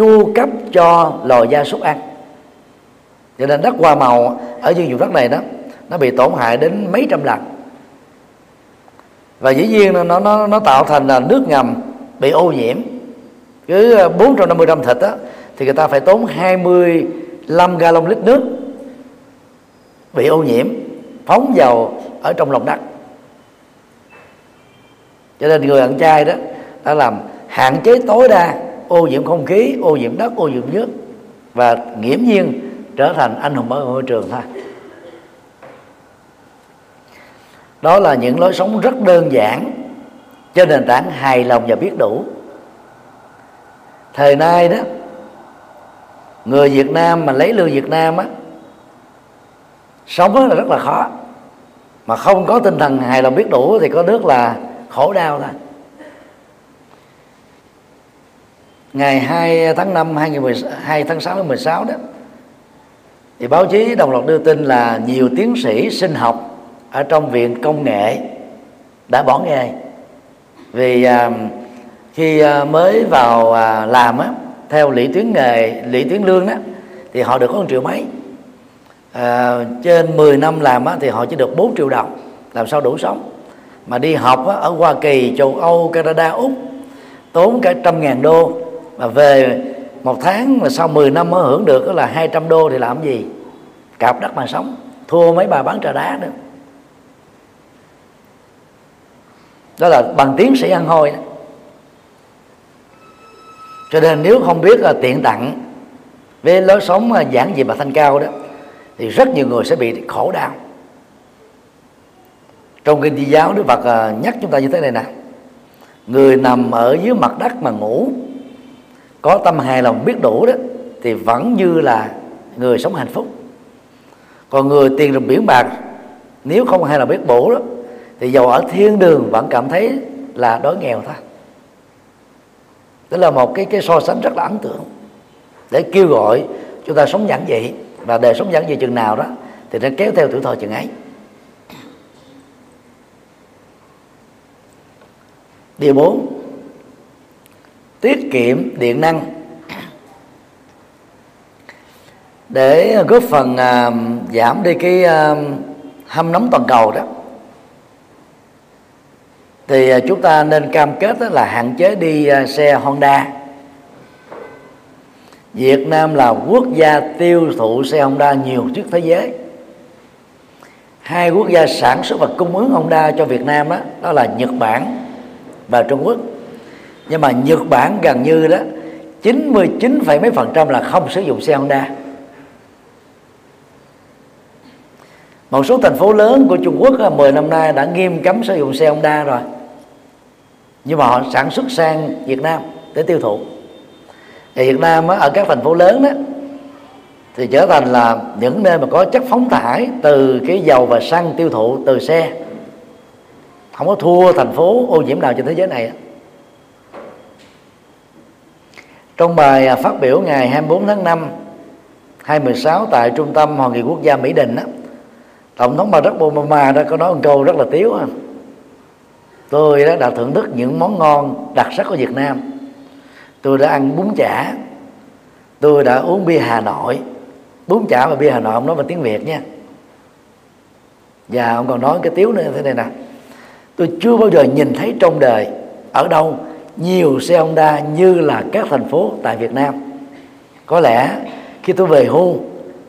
chu cấp cho loài gia súc ăn. Cho nên đất hoa màu ở những vùng đất này đó nó bị tổn hại đến mấy trăm lần. Và dĩ nhiên nó nó nó tạo thành là nước ngầm bị ô nhiễm. Cứ ờ, 450 gram thịt đó, thì người ta phải tốn 25 gallon lít nước bị ô nhiễm phóng vào ở trong lòng đất. Cho nên người ăn chay đó đã làm hạn chế tối đa ô nhiễm không khí, ô nhiễm đất, ô nhiễm nước và nghiễm nhiên trở thành anh hùng bảo vệ môi trường thôi đó là những lối sống rất đơn giản trên nền tảng hài lòng và biết đủ. Thời nay đó, người Việt Nam mà lấy lương Việt Nam á, sống là rất là khó. Mà không có tinh thần hài lòng biết đủ thì có nước là khổ đau thôi. Ngày 2 tháng 5 2 tháng 6 16 đó thì báo chí đồng loạt đưa tin là nhiều tiến sĩ sinh học ở trong viện công nghệ đã bỏ nghề vì à, khi à, mới vào à, làm á theo lý tuyến nghề lý tuyến lương đó thì họ được có 1 triệu mấy. À, trên 10 năm làm á, thì họ chỉ được 4 triệu đồng làm sao đủ sống. Mà đi học á, ở Hoa Kỳ châu Âu Canada Úc tốn cả trăm ngàn đô mà về một tháng mà sau 10 năm mới hưởng được là 200 đô thì làm gì? Cạp đất mà sống, thua mấy bà bán trà đá nữa đó là bằng tiến sĩ ăn hôi đó. cho nên nếu không biết là tiện tặng với lối sống à, giản dị mà thanh cao đó, thì rất nhiều người sẽ bị khổ đau. Trong kinh di giáo đức phật à, nhắc chúng ta như thế này nè. Người nằm ở dưới mặt đất mà ngủ có tâm hài lòng biết đủ đó, thì vẫn như là người sống hạnh phúc. Còn người tiền rừng biển bạc, nếu không hay là biết bổ đó, thì dầu ở thiên đường vẫn cảm thấy là đói nghèo thôi. Đó là một cái cái so sánh rất là ấn tượng. Để kêu gọi chúng ta sống giản dị, và đời sống giản dị chừng nào đó, thì nó kéo theo tuổi thọ chừng ấy. Điều bốn tiết kiệm điện năng. Để góp phần à, giảm đi cái à, hâm nóng toàn cầu đó thì à, chúng ta nên cam kết là hạn chế đi à, xe Honda. Việt Nam là quốc gia tiêu thụ xe Honda nhiều nhất thế giới. Hai quốc gia sản xuất và cung ứng Honda cho Việt Nam đó, đó là Nhật Bản và Trung Quốc nhưng mà Nhật Bản gần như đó 99, mấy phần trăm là không sử dụng xe Honda. Một số thành phố lớn của Trung Quốc 10 năm nay đã nghiêm cấm sử dụng xe Honda rồi. Nhưng mà họ sản xuất sang Việt Nam để tiêu thụ. Thì Việt Nam ở các thành phố lớn đó thì trở thành là những nơi mà có chất phóng thải từ cái dầu và xăng tiêu thụ từ xe. Không có thua thành phố ô nhiễm nào trên thế giới này trong bài à, phát biểu ngày 24 tháng 5 2016 tại trung tâm hội nghị quốc gia Mỹ Đình đó, tổng thống Barack Obama đã có nói một câu rất là tiếu tôi đã, đã thưởng thức những món ngon đặc sắc của Việt Nam. Tôi đã ăn bún chả. Tôi đã uống bia Hà Nội. Bún chả và bia Hà Nội ông nói bằng tiếng Việt nha. Và ông còn nói cái tiếu nữa thế này nè. Tôi chưa bao giờ nhìn thấy trong đời ở đâu nhiều xe Honda như là các thành phố tại Việt Nam. Có lẽ khi tôi về hưu,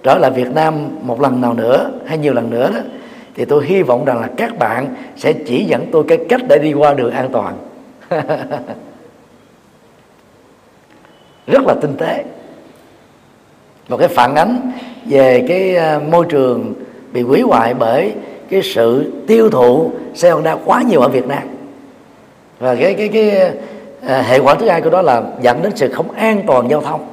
trở lại Việt Nam một lần nào nữa hay nhiều lần nữa đó, thì tôi hy vọng rằng là các bạn sẽ chỉ dẫn tôi cái cách để đi qua đường an toàn. Rất là tinh tế. Một cái phản ánh về cái ờ, môi trường bị hủy hoại bởi cái sự tiêu thụ xe Honda quá nhiều ở Việt Nam. Và cái cái cái à, hệ quả thứ hai của đó là dẫn đến sự không an toàn giao thông.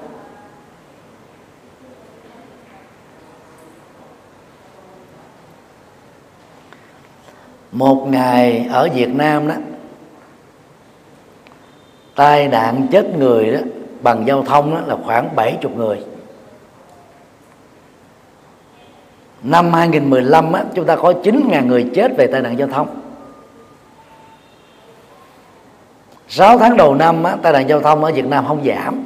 Một ngày ở Việt Nam đó tai nạn chết người đó bằng giao thông đó là khoảng 70 người. Năm 2015 á, chúng ta có 9.000 người chết về tai nạn giao thông. 6 tháng đầu năm á, tai nạn giao thông ở Việt Nam không giảm.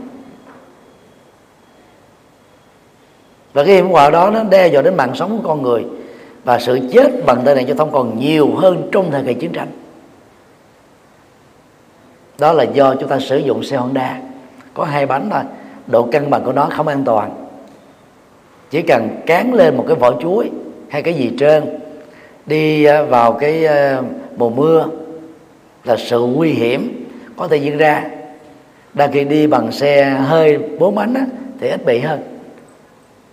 Và cái hiểm họa đó nó đe dọa đến mạng sống của con người và sự chết bằng tai nạn giao thông còn nhiều hơn trong thời kỳ chiến tranh. Đó là do chúng ta sử dụng xe Honda. Có hai bánh thôi. Độ cân bằng của nó không an toàn. Chỉ cần cán lên một cái vỏ chuối hay cái gì trên đi à, vào cái à, mùa mưa là sự nguy hiểm có thể diễn ra. Đang khi đi bằng xe hơi bốn bánh á, thì ít bị hơn.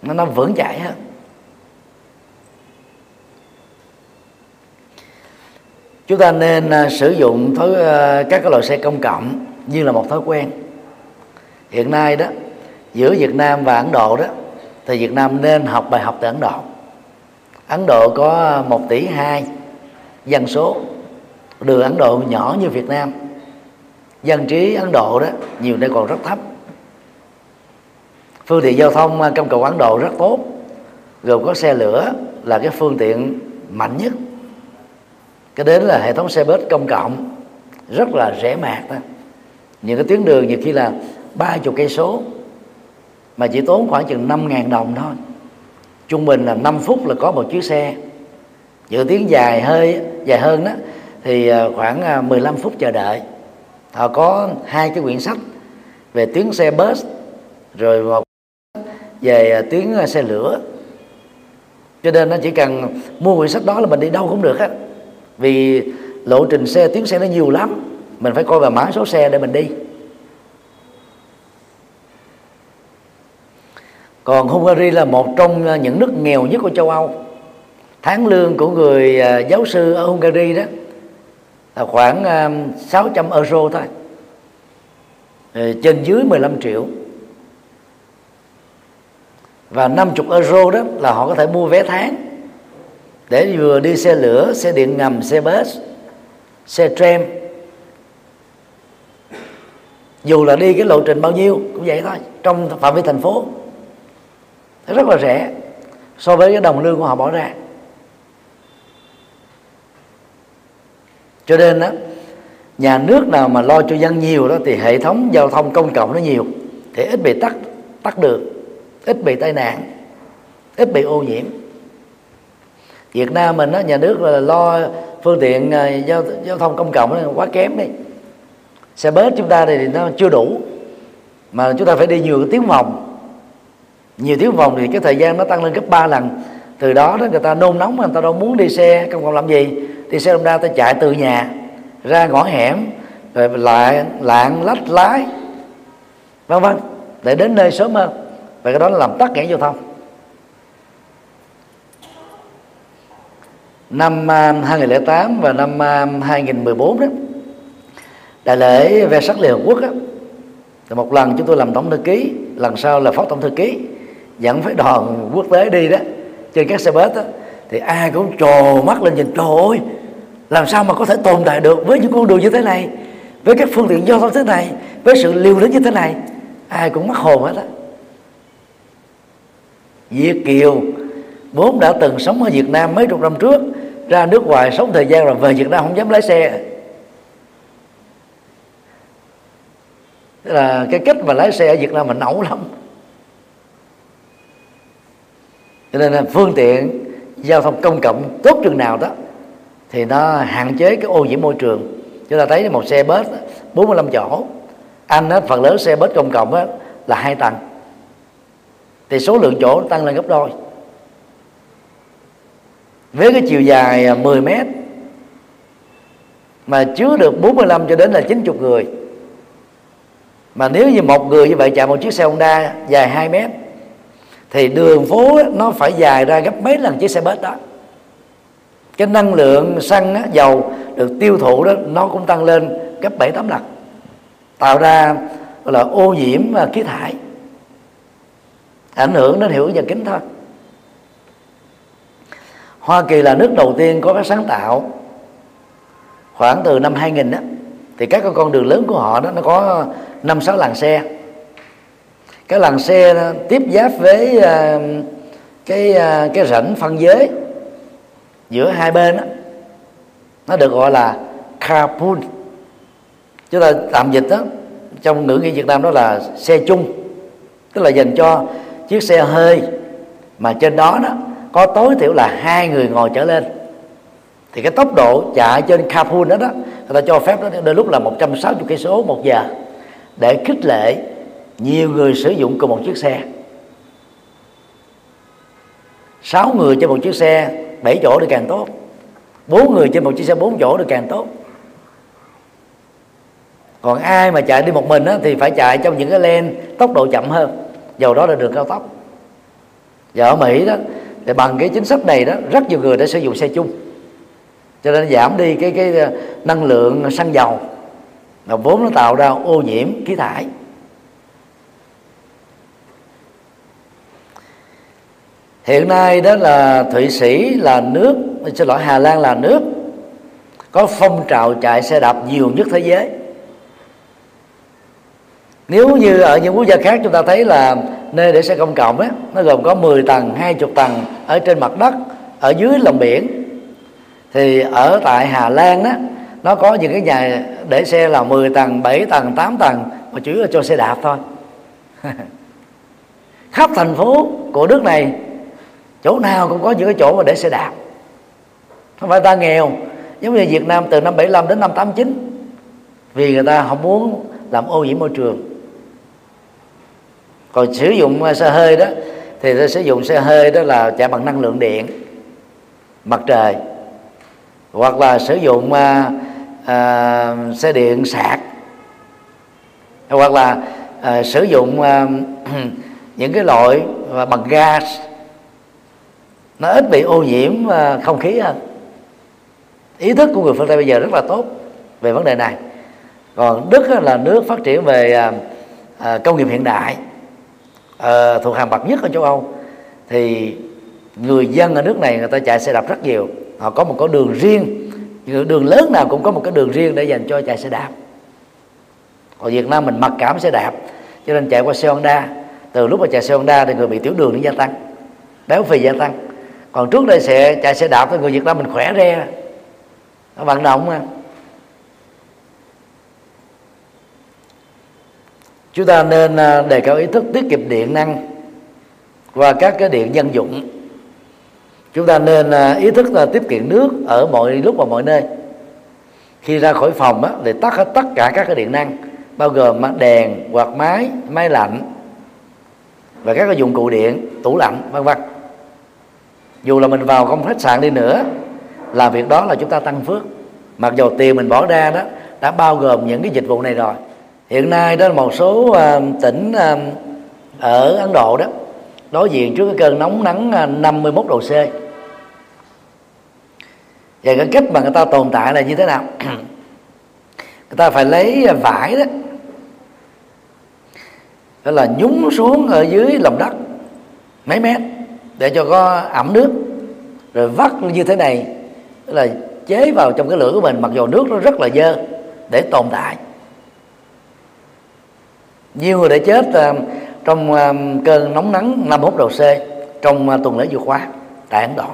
Nó nó vững chãi hơn. Chúng ta nên à, sử dụng thói à, các cái loại xe công cộng như là một thói quen. Hiện nay đó giữa Việt Nam và Ấn Độ đó thì Việt Nam nên học bài học từ Ấn Độ. Ấn Độ có 1 tỷ 2 dân số đường Ấn Độ nhỏ như Việt Nam dân trí Ấn Độ đó, nhiều nơi còn rất thấp. Phương tiện giao thông trong công Ấn Độ rất tốt, gồm có xe lửa là cái phương tiện mạnh nhất. Cái đến là hệ thống xe bus công cộng, rất là rẻ mạt đó. Những cái tuyến đường nhiều khi là ba chục cây số, mà chỉ tốn khoảng chừng năm ngàn đồng thôi. Trung bình là 5 phút là có một chiếc xe. Dự tiếng dài hơi, dài hơn đó, thì ờ, khoảng ờ, 15 phút chờ đợi họ có hai cái quyển sách về tuyến xe bus, rồi một về à, tuyến à, xe lửa. Cho nên nó chỉ cần mua quyển sách đó là mình đi đâu cũng được á. Vì lộ trình xe, tuyến xe nó nhiều lắm, mình phải coi vào mã số xe để mình đi. Còn Hungary là một trong những nước nghèo nhất của châu Âu. Tháng lương của người à, giáo sư ở Hungary đó là khoảng um, 600 euro thôi. Trên dưới 15 triệu. Và 50 euro đó là họ có thể mua vé tháng. Để vừa đi xe lửa, xe điện ngầm, xe bus, xe tram. Dù là đi cái lộ trình bao nhiêu cũng vậy thôi, trong phạm vi thành phố. Rất là rẻ so với cái đồng lương của họ bỏ ra. Cho nên đó nhà nước nào mà lo cho dân nhiều đó thì hệ thống giao thông công cộng nó nhiều, thì ít bị tắt tắt được ít bị tai nạn, ít bị ô nhiễm. Việt Nam mình đó nhà nước là lo phương tiện à, giao giao thông công cộng nó quá kém đi. Xe bớt chúng ta thì nó chưa đủ, mà chúng ta phải đi nhiều tiếng vòng. Nhiều tiếng vòng thì cái thời gian nó tăng lên gấp 3 lần. Từ đó đó người ta nôn nóng, người ta đâu muốn đi xe công cộng làm gì đi xe Honda ta chạy từ nhà ra ngõ hẻm rồi lại lạng lách lái vân vân để đến nơi sớm hơn. Và cái đó là làm tắc nghẽn giao thông. Năm à, 2008 và năm à, 2014 đó đại lễ về sắc Liên Hợp Quốc đó, thì một lần chúng tôi làm tổng thư ký lần sau là phó tổng thư ký dẫn phải đoàn quốc tế đi đó trên các xe bus đó thì ai cũng trồ mắt lên nhìn trời ơi làm sao mà có thể tồn tại được với những con đường như thế này? Với các phương tiện giao thông thế này? Với sự liều lĩnh như thế này? Ai cũng mắc hồn hết á. Việt Kiều, vốn đã từng sống ở Việt Nam mấy chục năm trước, ra nước ngoài sống thời gian rồi, về Việt Nam không dám lái xe. Tức là cái cách mà lái xe ở Việt Nam mình ẩu lắm. Cho nên là phương tiện giao thông công cộng tốt chừng nào đó thì nó hạn chế cái ô nhiễm môi trường. Chúng ta thấy một xe bus 45 chỗ. Anh á, phần lớn xe bus công cộng á, là hai tầng. Thì số lượng chỗ tăng lên gấp đôi. Với cái chiều dài à, 10 mét mà chứa được 45 cho đến là 90 người. Mà nếu như một người như vậy chạy một chiếc xe Honda dài 2 mét thì đường phố nó phải dài ra gấp mấy lần chiếc xe bus đó cái năng lượng xăng á, dầu được tiêu thụ đó nó cũng tăng lên gấp bảy tám lần tạo ra là ô nhiễm và khí thải. Ảnh hưởng đến hiệu ứng nhà kính thôi. Hoa Kỳ là nước đầu tiên có cái sáng tạo khoảng từ năm 2000 đó thì các cái con đường lớn của họ đó nó có năm sáu làn xe. Cái làn xe tiếp giáp với à, cái à, cái rãnh phân giới giữa hai bên đó, nó được gọi là carpool chúng ta tạm dịch đó trong ngữ ngữ Việt Nam đó là xe chung tức là dành cho chiếc xe hơi. Mà trên đó đó có tối thiểu là hai người ngồi trở lên. Thì cái tốc độ chạy trên carpool đó đó người ta cho phép đó đôi lúc là 160 cây số một giờ để khích lệ nhiều người sử dụng cùng một chiếc xe. Sáu người trên một chiếc xe bảy chỗ thì càng tốt. Bốn người trên một chiếc xe bốn chỗ thì càng tốt. Còn ai mà chạy đi một mình á, thì phải chạy trong những cái len tốc độ chậm hơn. Dầu đó là đường cao tốc. Và ở mỹ đó thì bằng cái chính sách này đó rất nhiều người đã sử dụng xe chung. Cho nên giảm đi cái cái ờ, năng lượng xăng dầu. Và vốn nó tạo ra ô nhiễm khí thải. Hiện nay đó là thụy sĩ là nước, xin lỗi, hà lan là nước, có phong trào chạy xe đạp nhiều nhất thế giới. Nếu như ở những quốc gia khác chúng ta thấy là nơi để xe công cộng á, nó gồm có 10 tầng 20 tầng ở trên mặt đất, ở dưới lòng biển. Thì ở tại Hà Lan á, nó có những cái nhà để xe là 10 tầng 7 tầng 8 tầng, mà chủ yếu là cho xe đạp thôi. Khắp thành phố của nước này chỗ nào cũng có những cái chỗ mà để xe đạp. Không phải ta nghèo giống như Việt Nam từ năm 75 đến năm 89 vì người ta không muốn làm ô nhiễm môi trường. Còn sử dụng xe hơi đó thì ta sử dụng xe hơi đó là chạy bằng năng lượng điện mặt trời hoặc là sử dụng à, à, xe điện sạc hoặc là à, sử dụng à, những cái loại à, bằng gas nó ít bị ô nhiễm à, không khí hơn. Ý thức của người phương tây bây giờ rất là tốt về vấn đề này. Còn đức là nước phát triển về à, à, công nghiệp hiện đại ờ, thuộc hàng bậc nhất ở châu âu. Thì người dân ở nước này, người ta chạy xe đạp rất nhiều. Họ có một con đường riêng đường lớn nào cũng có một cái đường riêng để dành cho chạy xe đạp. Còn Việt Nam mình mặc cảm xe đạp, cho nên chạy qua xe Honda từ lúc mà chạy xe Honda thì người bị tiểu đường nó gia tăng, béo phì gia tăng còn trước đây sẽ chạy xe đạp với người Việt Nam mình khỏe re. Nó vận động mà. Chúng ta nên à, đề cao ý thức tiết kiệm điện năng qua các cái điện dân dụng. Chúng ta nên à, ý thức là tiết kiệm nước ở mọi lúc và mọi nơi. Khi ra khỏi phòng á, thì tắt hết tất cả các cái điện năng bao gồm à, đèn quạt máy máy lạnh và các cái dụng cụ điện tủ lạnh vân vân dù là mình vào công khách sạn đi nữa làm việc đó là chúng ta tăng phước. Mặc dù tiền mình bỏ ra đó đã bao gồm những cái dịch vụ này rồi. Hiện nay đó là một số uh, tỉnh uh, ở Ấn Độ đó đối diện trước cái cơn nóng nắng ờ, 51 độ C. Và cái cách mà người ta tồn tại là như thế nào? Người ta phải lấy vải đó đó là nhúng xuống ở dưới lòng đất mấy mét để cho có ẩm nước, rồi vắt như thế này, tức là chế vào trong cái lửa của mình, mặc dù nước nó rất là dơ, để tồn tại. Nhiều người đã chết ờ, trong ờ, cơn nóng nắng 51 độ C trong ờ, tuần lễ vừa qua, tại Ấn Độ.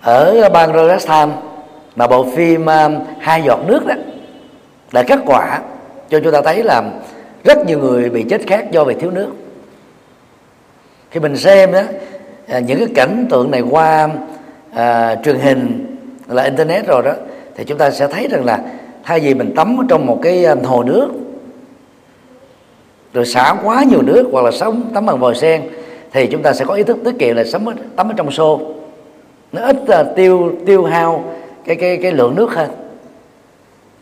Ở bang Rajasthan mà bộ phim hai giọt nước đó, đã kết quả cho chúng ta thấy là rất nhiều người bị chết khác do bị thiếu nước khi mình xem đó à, những cái cảnh tượng này qua à, truyền hình là internet rồi đó thì chúng ta sẽ thấy rằng là thay vì mình tắm trong một cái à, hồ nước rồi xả quá nhiều nước hoặc là sống tắm bằng vòi sen thì chúng ta sẽ có ý thức tiết kiệm là sống tắm ở trong xô. Nó ít uh, tiêu tiêu hao cái cái cái lượng nước hơn.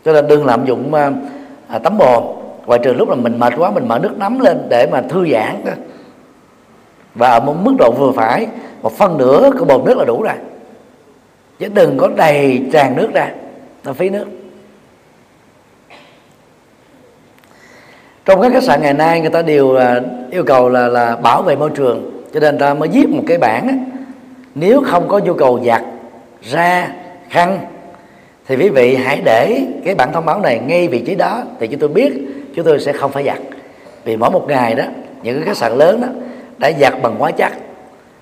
Cho nên đừng lạm dụng uh, tắm bồn ngoài trừ lúc là mình mệt quá mình mở nước nóng lên để mà thư giãn đó và ở một mức độ vừa phải một phân nửa của bồn nước là đủ rồi. Chứ đừng có đầy tràn nước ra nó phí nước. Trong các khách sạn ngày nay người ta đều yêu cầu là là bảo vệ môi trường. Cho nên ta mới viết một cái bảng á, nếu không có nhu cầu giặt ra khăn thì quý vị hãy để cái bản thông báo này ngay vị trí đó. Thì chúng tôi biết chúng tôi sẽ không phải giặt. Vì mỗi một ngày đó những cái khách sạn lớn đó đã giặt bằng hóa chất.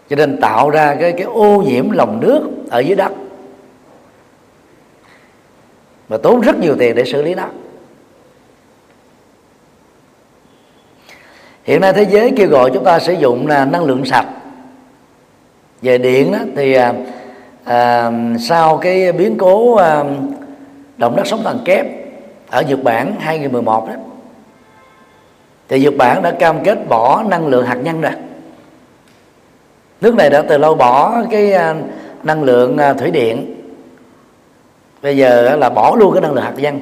Cho nên tạo ra cái cái ô nhiễm lòng nước ở dưới đất. Và tốn rất nhiều tiền để xử lý nó. Hiện nay thế giới kêu gọi chúng ta sử dụng là năng lượng sạch. Về điện đó, thì à, à, sau cái biến cố à, động đất sóng thần kép ở Nhật Bản 2011 đó thì Nhật Bản đã cam kết bỏ năng lượng hạt nhân rồi. Nước này đã từ lâu bỏ cái à, năng lượng à, thủy điện. Bây giờ là bỏ luôn cái năng lượng hạt nhân.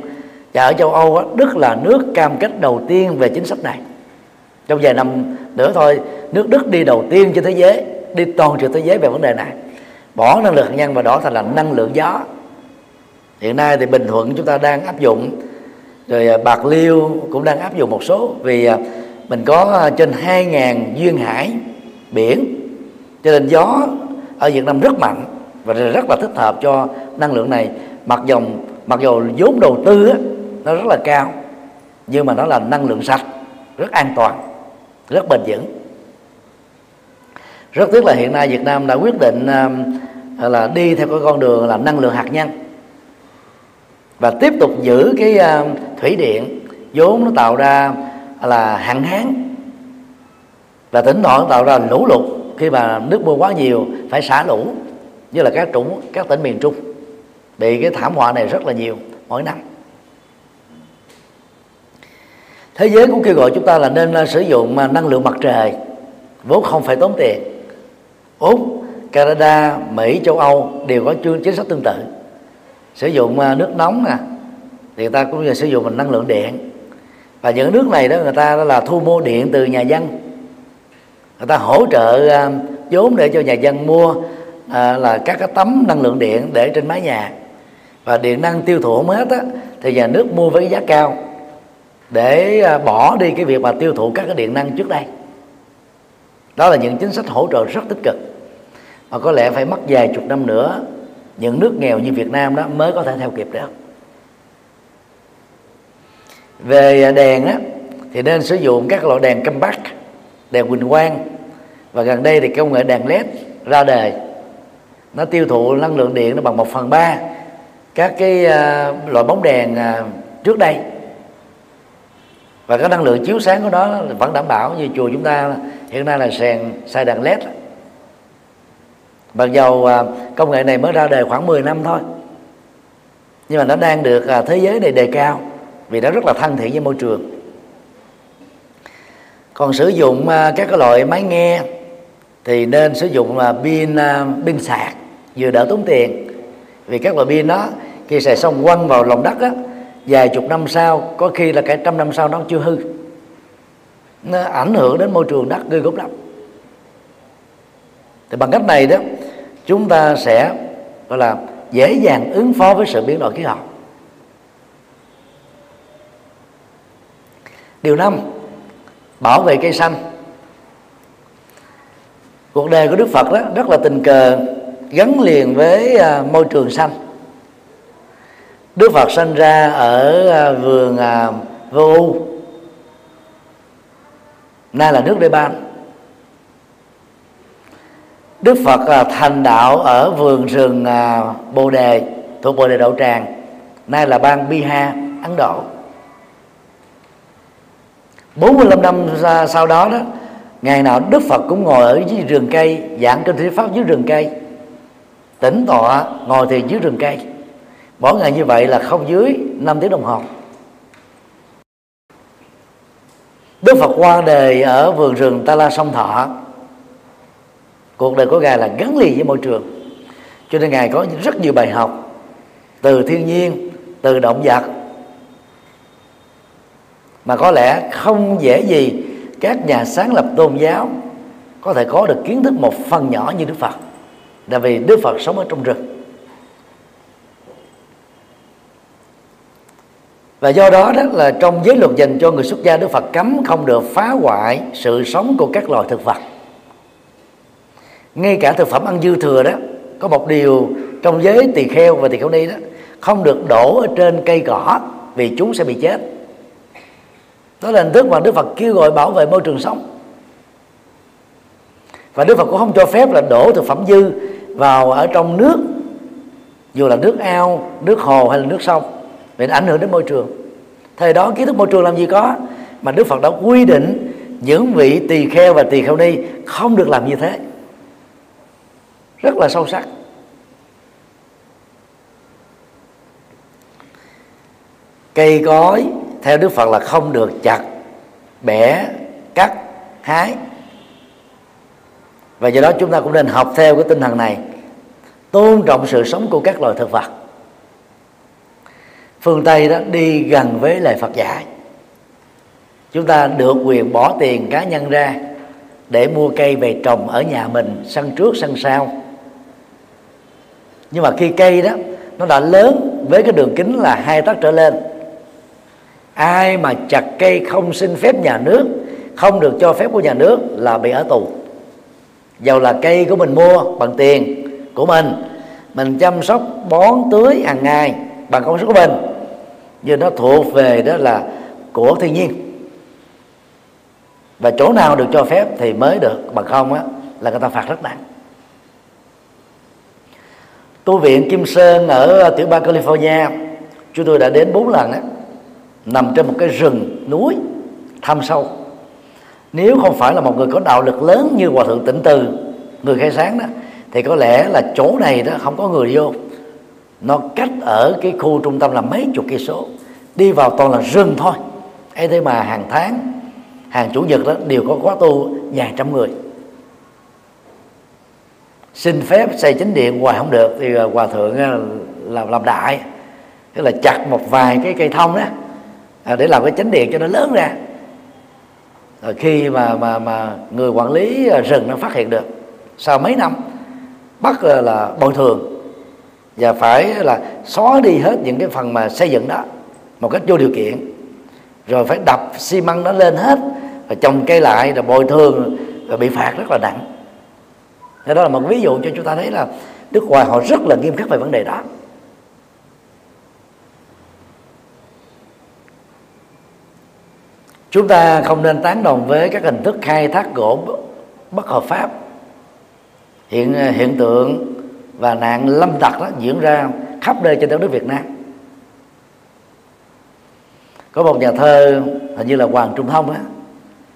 Và ở châu Âu Đức là nước cam kết đầu tiên về chính sách này. Trong vài năm nữa thôi, nước Đức đi đầu tiên trên thế giới, đi toàn trên thế giới về vấn đề này. Bỏ năng lượng hạt nhân và đó thành là năng lượng gió. Hiện nay thì bình thuận chúng ta đang áp dụng rồi à, bạc liêu cũng đang áp dụng một số vì à, mình có à, trên 2.000 duyên hải biển. Cho nên gió ở Việt Nam rất mạnh và rất là thích hợp cho năng lượng này. Mặc dòng mặc dù vốn đầu tư á, nó rất là cao nhưng mà nó là năng lượng sạch rất an toàn rất bền vững. Rất tiếc là hiện nay Việt Nam đã quyết định là đi theo cái con đường là năng lượng hạt nhân và tiếp tục giữ cái ờ, thủy điện vốn nó tạo ra là hạn hán. Và thỉnh thoảng tạo ra lũ lụt. Khi mà nước mưa quá nhiều, phải xả lũ, như là các trũng, các tỉnh miền trung. Bị cái thảm họa này rất là nhiều, mỗi năm. Thế giới cũng kêu gọi chúng ta là nên ờ, sử dụng ờ, năng lượng mặt trời. Vốn không phải tốn tiền. Úc, canada, mỹ, châu âu đều có chương chính sách tương tự sử dụng à, nước nóng nè. Thì người ta cũng như sử dụng mình năng lượng điện. Và những nước này đó người ta đó là thu mua điện từ nhà dân. Người ta hỗ trợ à, vốn để cho nhà dân mua à, là các cái tấm năng lượng điện để trên mái nhà. Và điện năng tiêu thụ không hết á, thì nhà nước mua với giá cao để à, bỏ đi cái việc mà tiêu thụ các cái điện năng trước đây. Đó là những chính sách hỗ trợ rất tích cực. Mà có lẽ phải mất vài chục năm nữa những nước nghèo như Việt Nam đó mới có thể theo kịp được. Về đèn á thì nên sử dụng các loại đèn câm bắc đèn huỳnh quang. Và gần đây thì công nghệ đèn led ra đời. Nó tiêu thụ năng lượng điện nó bằng một phần ba các cái uh, loại bóng đèn uh, trước đây. Và cái năng lượng chiếu sáng của nó vẫn đảm bảo như chùa chúng ta hiện nay là sàn xài đèn led bằng dầu à, công nghệ này mới ra đời khoảng 10 năm thôi, nhưng mà nó đang được à, thế giới này đề cao vì nó rất là thân thiện với môi trường. Còn sử dụng à, các cái loại máy nghe thì nên sử dụng là pin pin sạc vừa đỡ tốn tiền. Vì các loại pin đó khi xài xong quăng vào lòng đất á, vài chục năm sau, có khi là cả trăm năm sau nó chưa hư. Nó ảnh hưởng đến môi trường đất, gây gốc lắm. Thì bằng cách này đó chúng ta sẽ, gọi là, dễ dàng ứng phó với sự biến đổi khí hậu. Điều năm, bảo vệ cây xanh. Cuộc đời của đức phật đó, rất là tình cờ, gắn liền với à, môi trường xanh. Đức Phật sinh ra ở à, vườn à, Vô U. Nay là nước Ban. Đức Phật là thành đạo ở vườn rừng à, Bồ Đề, thuộc Bồ Đề Đậu Tràng. Nay là bang Bihar, Ấn Độ. 45 năm sau đó đó, ngày nào Đức Phật cũng ngồi ở dưới rừng cây, giảng kinh thuyết pháp dưới rừng cây. Tĩnh tọa, ngồi thì dưới rừng cây. Mỗi ngày như vậy là không dưới 5 tiếng đồng hồ. Đức Phật qua đời ở vườn rừng Ta La Sông Thọ cuộc đời của ngài là gắn liền với môi trường. Cho nên ngài có rất nhiều bài học từ thiên nhiên, từ động vật. Mà có lẽ không dễ gì các nhà sáng lập tôn giáo có thể có được kiến thức một phần nhỏ như Đức Phật. Là vì Đức Phật sống ở trong rừng. Và do đó đó là trong giới luật dành cho người xuất gia, Đức Phật cấm không được phá hoại sự sống của các loài thực vật ngay cả thực phẩm ăn dư thừa đó, có một điều trong giới tỳ kheo và tỳ kheo ni đó, không được đổ ở trên cây cỏ vì chúng sẽ bị chết. Đó là hình thức mà Đức Phật kêu gọi bảo vệ môi trường sống. Và Đức Phật cũng không cho phép là đổ thực phẩm dư vào ở trong nước, dù là nước ao, nước hồ hay là nước sông, vì nó ảnh hưởng đến môi trường. Thời đó kiến thức môi trường làm gì có, mà Đức Phật đã quy định những vị tỳ kheo và tỳ kheo ni không được làm như thế rất là sâu sắc. Cây cối, theo Đức Phật là không được chặt, bẻ, cắt, hái. Và do đó chúng ta cũng nên học theo cái tinh thần này. Tôn trọng sự sống của các loài thực vật. Phương tây đó, đi gần với lời phật dạy. Chúng ta được quyền bỏ tiền cá nhân ra để mua cây về trồng ở nhà mình sân trước sân sau nhưng mà khi cây đó, nó đã lớn với cái đường kính là hai tấc trở lên. Ai mà chặt cây không xin phép nhà nước, không được cho phép của nhà nước là bị ở tù. Dầu là cây của mình mua bằng tiền của mình mình chăm sóc, bón tưới hàng ngày bằng công sức của mình, nhưng nó thuộc về đó là của thiên nhiên. Và chỗ nào được cho phép thì mới được, bằng không á, là người ta phạt rất nặng tu viện Kim Sơn ở ờ, tiểu bang California. Chúng tôi đã đến bốn lần á, nằm trên một cái rừng núi thăm sâu. Nếu không phải là một người có đạo lực lớn như hòa thượng tịnh từ, người khai sáng đó, thì có lẽ là chỗ này đó không có người vô. Nó cách ở cái khu trung tâm là mấy chục cây số. Đi vào toàn là rừng thôi. Ấy thế mà hàng tháng, hàng chủ nhật đó, đều có khóa tu vài trăm người xin phép xây chính điện hoài không được thì ờ, hòa thượng ờ, làm làm đại. Tức là chặt một vài cái cây thông đó à, để làm cái chánh điện cho nó lớn ra. Rồi khi mà mà mà người quản lý ờ, rừng nó phát hiện được sau mấy năm bắt là, là bồi thường. Và phải là xóa đi hết những cái phần mà xây dựng đó một cách vô điều kiện. Rồi phải đập xi măng nó lên hết và trồng cây lại rồi bồi thường và bị phạt rất là nặng thế đó là một ví dụ cho chúng ta thấy là nước ngoài họ rất là nghiêm khắc về vấn đề đó. Chúng ta không nên tán đồng với các hình thức khai thác gỗ bất hợp pháp. Hiện ờ, hiện tượng và nạn lâm tặc đó diễn ra khắp nơi trên đất nước Việt Nam. Có một nhà thơ, hình như là Hoàng Trung Thông á,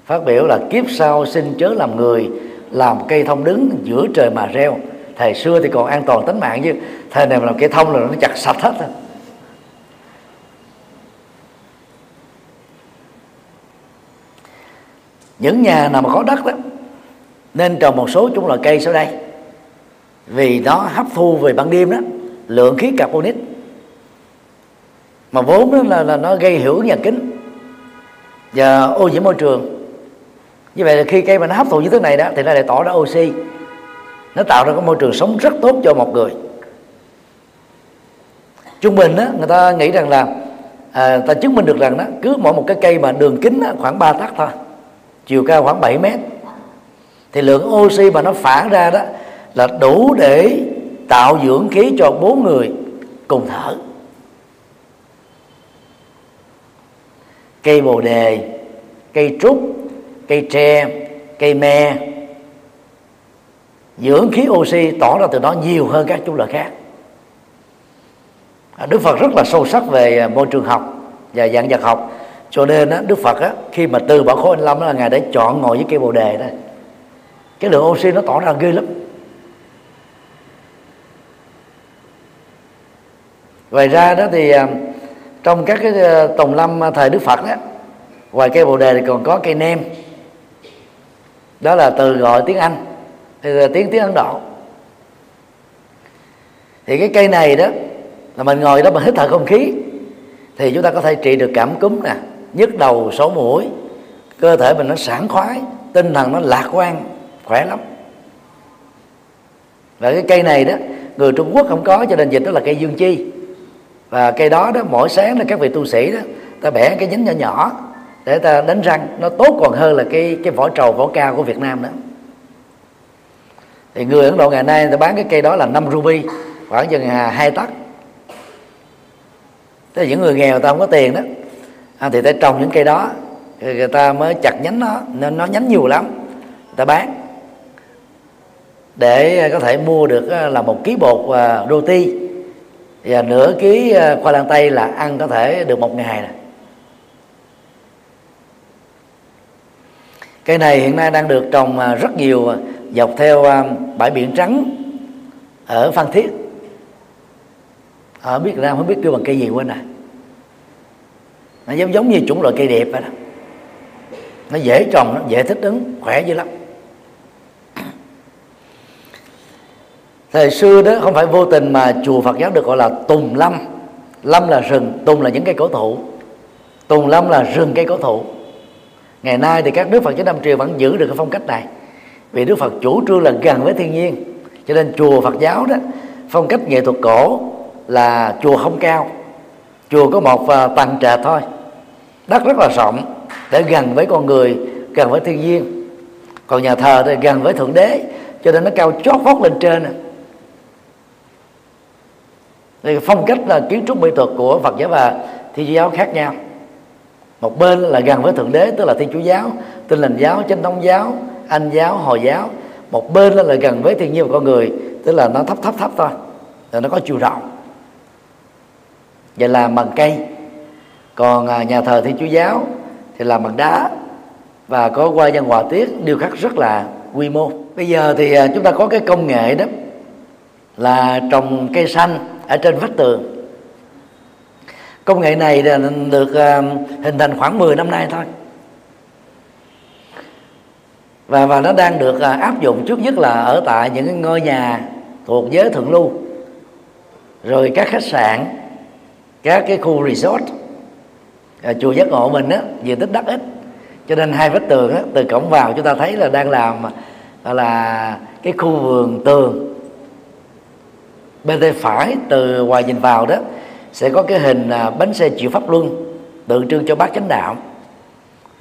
phát biểu là kiếp sau xin chớ làm người làm cây thông đứng giữa trời mà reo. Thời xưa thì còn an toàn tính mạng chứ. Thời này mà làm cây thông là nó chặt sạch hết rồi những nhà nào mà có đất đó nên trồng một số chúng loại cây sau đây. Vì nó hấp thu về ban đêm đó lượng khí carbonic. Mà vốn đó là, là nó gây hữu nhà kính và ô nhiễm môi trường như vậy là khi cây mà nó hấp thụ như thế này đó thì nó lại tỏ ra oxy. Nó tạo ra cái môi trường sống rất tốt cho một người. Trung bình đó người ta nghĩ rằng là à, ta chứng minh được rằng đó cứ mỗi một cái cây mà đường kính đó, khoảng 3 tấc thôi chiều cao khoảng 7 mét thì lượng oxy mà nó phản ra đó là đủ để tạo dưỡng khí cho bốn người cùng thở. Cây bồ đề cây trúc cây tre cây me. Dưỡng khí oxy tỏ ra từ đó nhiều hơn các chủng loại khác. À, Đức Phật rất là sâu sắc về à, môi trường học và dạng vật học. Cho nên đó, Đức Phật khi mà từ bỏ khối anh lâm là ngài đã chọn ngồi với cây bồ đề đó. Cái lượng oxy nó tỏ ra ghê lắm. Ngoài ra đó thì à, trong các cái tùng lâm thời Đức Phật đó ngoài cây bồ đề thì còn có cây nem đó là từ gọi tiếng Anh, thì là tiếng tiếng Ấn Độ. Thì cái cây này đó, là mình ngồi đó mình hít thở không khí, thì chúng ta có thể trị được cảm cúm nè, nhức đầu, sổ mũi, cơ thể mình nó sảng khoái, tinh thần nó lạc quan, khỏe lắm. Và cái cây này đó, người Trung Quốc không có, cho nên dịch đó là cây dương chi. Và cây đó đó, mỗi sáng là các vị tu sĩ đó, ta bẻ cái nhánh nhỏ nhỏ để ta đánh răng nó tốt còn hơn là cái cái vỏ trầu vỏ cao của Việt Nam đó. Thì người Ấn Độ ngày nay ta bán cái cây đó là 5 ruby khoảng chừng à, hai tấc thế những người nghèo ta không có tiền đó. À, thì ta trồng những cây đó người ta mới chặt nhánh nó nên nó nhánh nhiều lắm người ta bán. Để có thể mua được à, là một ký bột à, roti. Và nửa ký khoai lang tây là ăn có thể được một ngày này. Cây này hiện nay đang được trồng à, rất nhiều à, dọc theo à, bãi biển trắng ở phan thiết. Ở biết ra, không biết kêu bằng cây gì quên này nó giống giống như chủng loại cây đẹp vậy đó. Nó dễ trồng, nó dễ thích ứng, khỏe dữ lắm. Thời xưa đó, không phải vô tình mà chùa Phật giáo được gọi là tùng lâm. Lâm là rừng, tùng là những cây cổ thụ. Tùng lâm là rừng cây cổ thụ ngày nay thì các nước Phật giáo Nam triều vẫn giữ được cái phong cách này. Vì Đức Phật chủ trương là gần với thiên nhiên, cho nên chùa Phật giáo đó, phong cách nghệ thuật cổ là chùa không cao. Chùa có một à, tầng trệt thôi, đất rất là rộng để gần với con người, gần với thiên nhiên. Còn nhà thờ thì gần với thượng đế, cho nên nó cao chót vót lên trên. Thì phong cách là kiến trúc mỹ thuật của Phật giáo và Thiên giáo khác nhau một bên là gần với thượng đế, tức là Thiên Chúa giáo Tin lành giáo, Chánh thống giáo, Anh giáo, Hồi giáo. Một bên là gần với thiên nhiên của con người, tức là nó thấp thấp thấp thôi rồi nó có chiều rộng. Vậy là bằng cây. Còn à, nhà thờ thiên chúa giáo thì làm bằng đá. Và có qua văn hòa tiết điêu khắc rất là quy mô. Bây giờ thì à, chúng ta có cái công nghệ đó là trồng cây xanh ở trên vách tường công nghệ này được à, hình thành khoảng 10 năm nay thôi. Và và nó đang được à, áp dụng trước nhất là ở tại những ngôi nhà thuộc giới thượng lưu rồi các khách sạn các cái khu resort à, chùa giác ngộ mình á diện tích đất ít. Cho nên hai vách tường á từ cổng vào chúng ta thấy là đang làm à, là cái khu vườn tường. Bên tay phải từ ngoài nhìn vào đó sẽ có cái hình à, bánh xe chịu pháp luân, tượng trưng cho bác chánh đạo.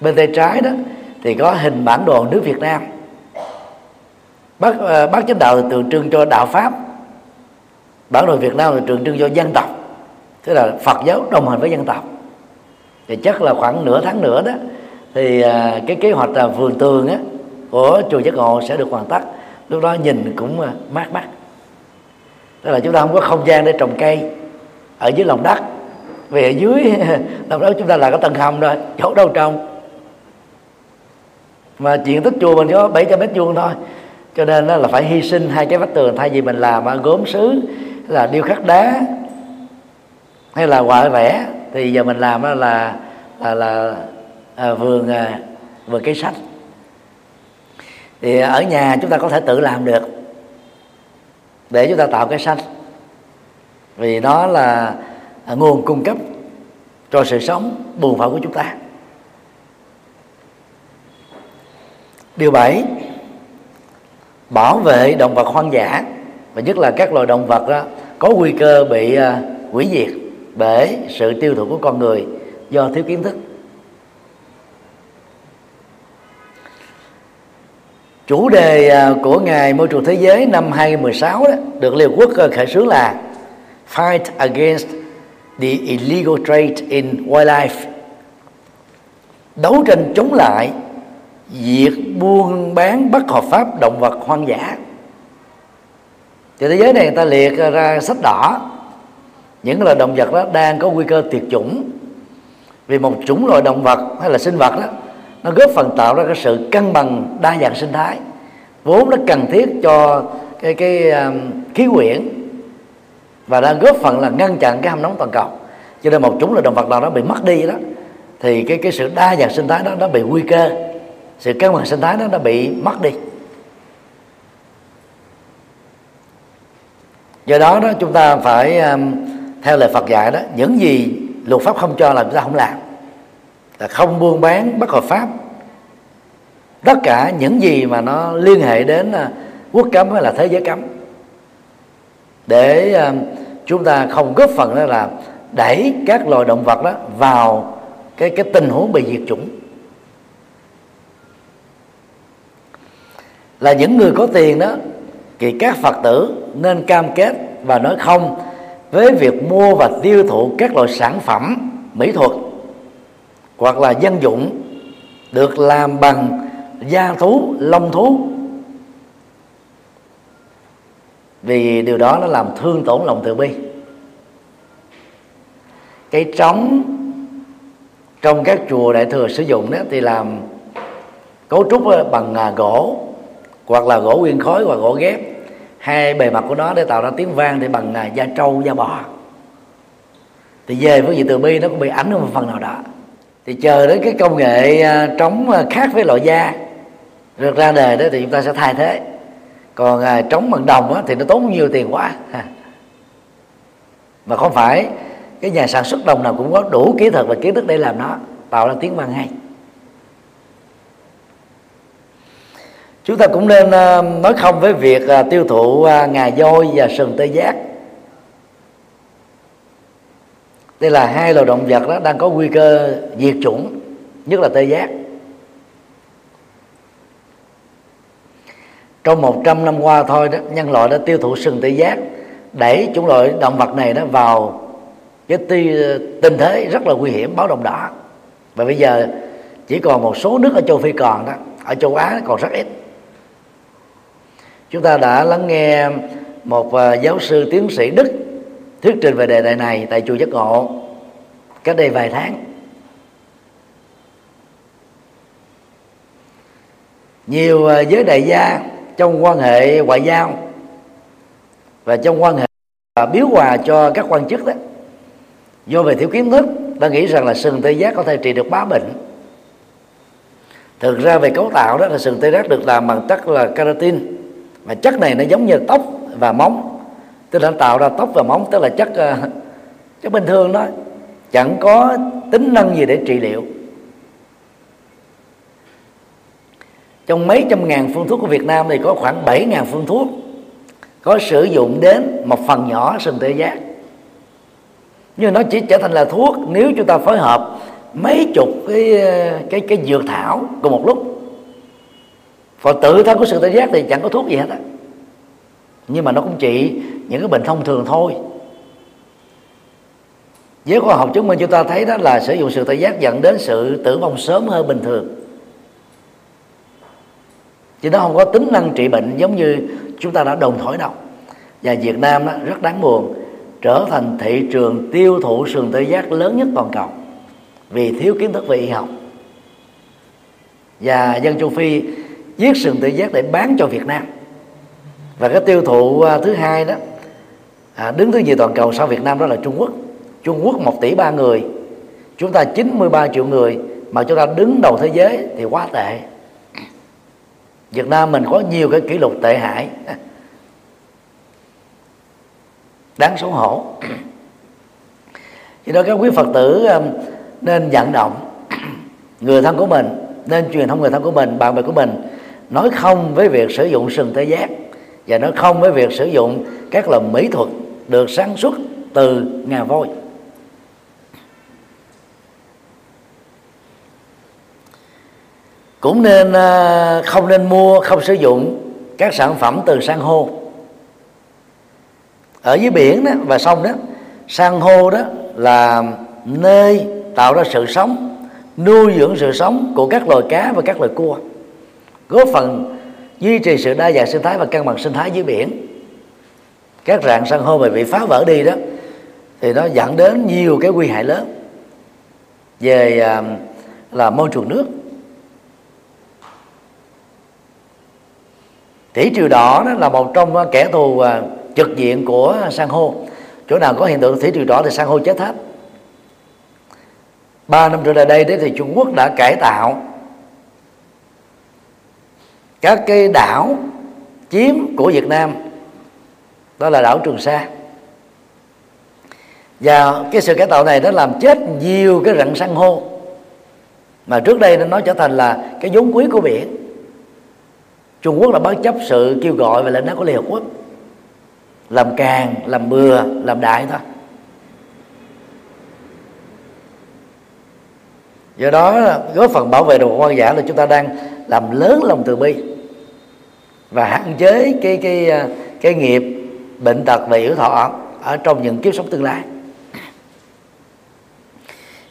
Bên tay trái đó thì có hình bản đồ nước Việt Nam. Bác à, bác chánh đạo tượng trưng cho đạo pháp. Bản đồ Việt Nam tượng trưng cho dân tộc, tức là Phật giáo đồng hành với dân tộc. Thì chắc là khoảng nửa tháng nữa đó thì à, cái kế hoạch là vườn tường á của chùa giác ngộ sẽ được hoàn tất. Lúc đó nhìn cũng mát mắt. Tức là chúng ta không có không gian để trồng cây ở dưới lòng đất. Vì ở dưới lòng đất chúng ta là có tầng hầm rồi chỗ đâu trong. Mà diện tích chùa mình có 700 mét vuông thôi. Cho nên là phải hy sinh hai cái vách tường thay vì mình làm gốm sứ là điêu khắc đá hay là họa vẽ. Thì giờ mình làm đó là là là à, vườn à, vườn cây sách thì ở nhà chúng ta có thể tự làm được để chúng ta tạo cây xanh vì nó là à, nguồn cung cấp cho sự sống buồn phận của chúng ta. Điều bảy bảo vệ động vật hoang dã và nhất là các loài động vật đó có nguy cơ bị à, hủy diệt bởi sự tiêu thụ của con người do thiếu kiến thức. Chủ đề à, của ngày môi trường thế giới năm 2016 đó, được Liên Hợp Quốc khởi xướng là Fight against the illegal trade in wildlife. Đấu tranh chống lại việc buôn bán bất hợp pháp động vật hoang dã. Thì thế giới này người ta liệt ra sách đỏ. Những loài động vật đó đang có nguy cơ tuyệt chủng. Vì một chủng loại động vật hay là sinh vật đó nó góp phần tạo ra cái sự cân bằng đa dạng sinh thái. Vốn nó cần thiết cho cái cái um, khí quyển và đang góp phần là ngăn chặn cái hâm nóng toàn cầu. Cho nên một chúng là động vật nào đó bị mất đi đó thì cái cái sự đa dạng sinh thái đó nó bị nguy cơ. Sự cân bằng sinh thái đó nó bị mất đi. Do đó đó chúng ta phải um, theo lời Phật dạy đó những gì luật pháp không cho là chúng ta không làm. Là không buôn bán bất hợp pháp. Tất cả những gì mà nó liên hệ đến uh, quốc cấm hay là thế giới cấm để ờ, chúng ta không góp phần đó là đẩy các loài động vật đó vào cái cái tình huống bị diệt chủng. Là những người có tiền đó, thì các phật tử nên cam kết và nói không với việc mua và tiêu thụ các loại sản phẩm, mỹ thuật hoặc là dân dụng được làm bằng da thú, lông thú vì điều đó nó làm thương tổn lòng từ bi. Cái trống trong các chùa đại thừa sử dụng đó thì làm cấu trúc ờ, bằng à, gỗ, hoặc là gỗ nguyên khối hoặc gỗ ghép. Hai bề mặt của nó để tạo ra tiếng vang thì bằng à, da trâu, da bò. Thì về với vị từ bi nó cũng bị ảnh hưởng một phần nào đó. Thì chờ đến cái công nghệ à, trống khác với loại da được ra đời đó thì chúng ta sẽ thay thế còn à, trống bằng đồng á, thì nó tốn nhiều tiền quá. Mà không phải cái nhà sản xuất đồng nào cũng có đủ kỹ thuật và kiến thức để làm nó tạo ra tiếng vang hay. Chúng ta cũng nên à, nói không với việc à, tiêu thụ ngà voi và sừng tê giác. Đây là hai loài động vật đó đang có nguy cơ diệt chủng nhất là tê giác. Trong 100 năm qua thôi đó, nhân loại đã tiêu thụ sừng tê giác, đẩy chủng loại động vật này đó vào cái tình thế rất là nguy hiểm, báo động đỏ. Và bây giờ chỉ còn một số nước ở châu phi còn đó, ở châu á còn rất ít. Chúng ta đã lắng nghe một à, giáo sư tiến sĩ đức thuyết trình về đề tài này tại chùa giác ngộ cách đây vài tháng. Nhiều à, giới đại gia trong quan hệ ngoại giao và trong quan hệ biếu quà cho các quan chức đó. Do về thiếu kiến thức ta nghĩ rằng là sừng tê giác có thể trị được bá bệnh. Thực ra về cấu tạo đó là sừng tê giác được làm bằng chất là keratin, mà chất này nó giống như tóc và móng. Tức là tạo ra tóc và móng, tức là chất ờ, chất bình thường đó chẳng có tính năng gì để trị liệu. Trong mấy trăm ngàn phương thuốc của Việt Nam thì có khoảng bảy ngàn phương thuốc có sử dụng đến một phần nhỏ sừng tê giác. Nhưng nó chỉ trở thành là thuốc nếu chúng ta phối hợp mấy chục cái cái cái dược thảo cùng một lúc. Còn tự thân của sự tê giác thì chẳng có thuốc gì hết á. Nhưng mà nó cũng trị những cái bệnh thông thường thôi. Với khoa học chứng minh chúng ta thấy đó là sử dụng sự tê giác dẫn đến sự tử vong sớm hơn bình thường chứ nó không có tính năng trị bệnh giống như chúng ta đã đồng thổi đâu. Và Việt Nam đó rất đáng buồn trở thành thị trường tiêu thụ sườn tê giác lớn nhất toàn cầu vì thiếu kiến thức về y học. Và dân châu phi giết sườn tê giác để bán cho Việt Nam. Và cái tiêu thụ à, thứ hai đó à, đứng thứ nhì toàn cầu sau Việt Nam đó là Trung Quốc. Trung Quốc 1 tỷ ba người chúng ta 93 triệu người mà chúng ta đứng đầu thế giới thì quá tệ. Việt Nam mình có nhiều cái kỷ lục tệ hại. Đáng xấu hổ. Vì đó các quý phật tử um, nên vận động người thân của mình, nên truyền thông người thân của mình, bạn bè của mình nói không với việc sử dụng sừng tê giác và nói không với việc sử dụng các loại mỹ thuật được sản xuất từ ngà voi. Cũng nên à, không nên mua, không sử dụng các sản phẩm từ san hô. Ở dưới biển đó và sông đó, san hô đó là nơi tạo ra sự sống, nuôi dưỡng sự sống của các loài cá và các loài cua, góp phần duy trì sự đa dạng sinh thái và cân bằng sinh thái dưới biển. Các rạn san hô mà bị phá vỡ đi đó, thì nó dẫn đến nhiều cái nguy hại lớn về à, là môi trường nước. Thủy triều đỏ đó là một trong ờ, kẻ thù ờ, trực diện của san hô. Chỗ nào có hiện tượng thủy triều đỏ thì san hô chết hết. Ba năm trở lại đây đấy thì Trung Quốc đã cải tạo các cái đảo chiếm của Việt Nam. Đó là đảo Trường Sa. Và cái sự cải tạo này đã làm chết nhiều cái rặng san hô. Mà trước đây nó trở thành là cái vốn quý của biển. Trung Quốc là bất chấp sự kêu gọi và lệnh đó của Liên Hợp Quốc. Làm càng, làm bừa, làm đại thôi. Do đó, góp phần bảo vệ động vật hoang dã là chúng ta đang làm lớn lòng từ bi và hạn chế cái cái à, cái nghiệp bệnh tật và yếu thọ ở trong những kiếp sống tương lai.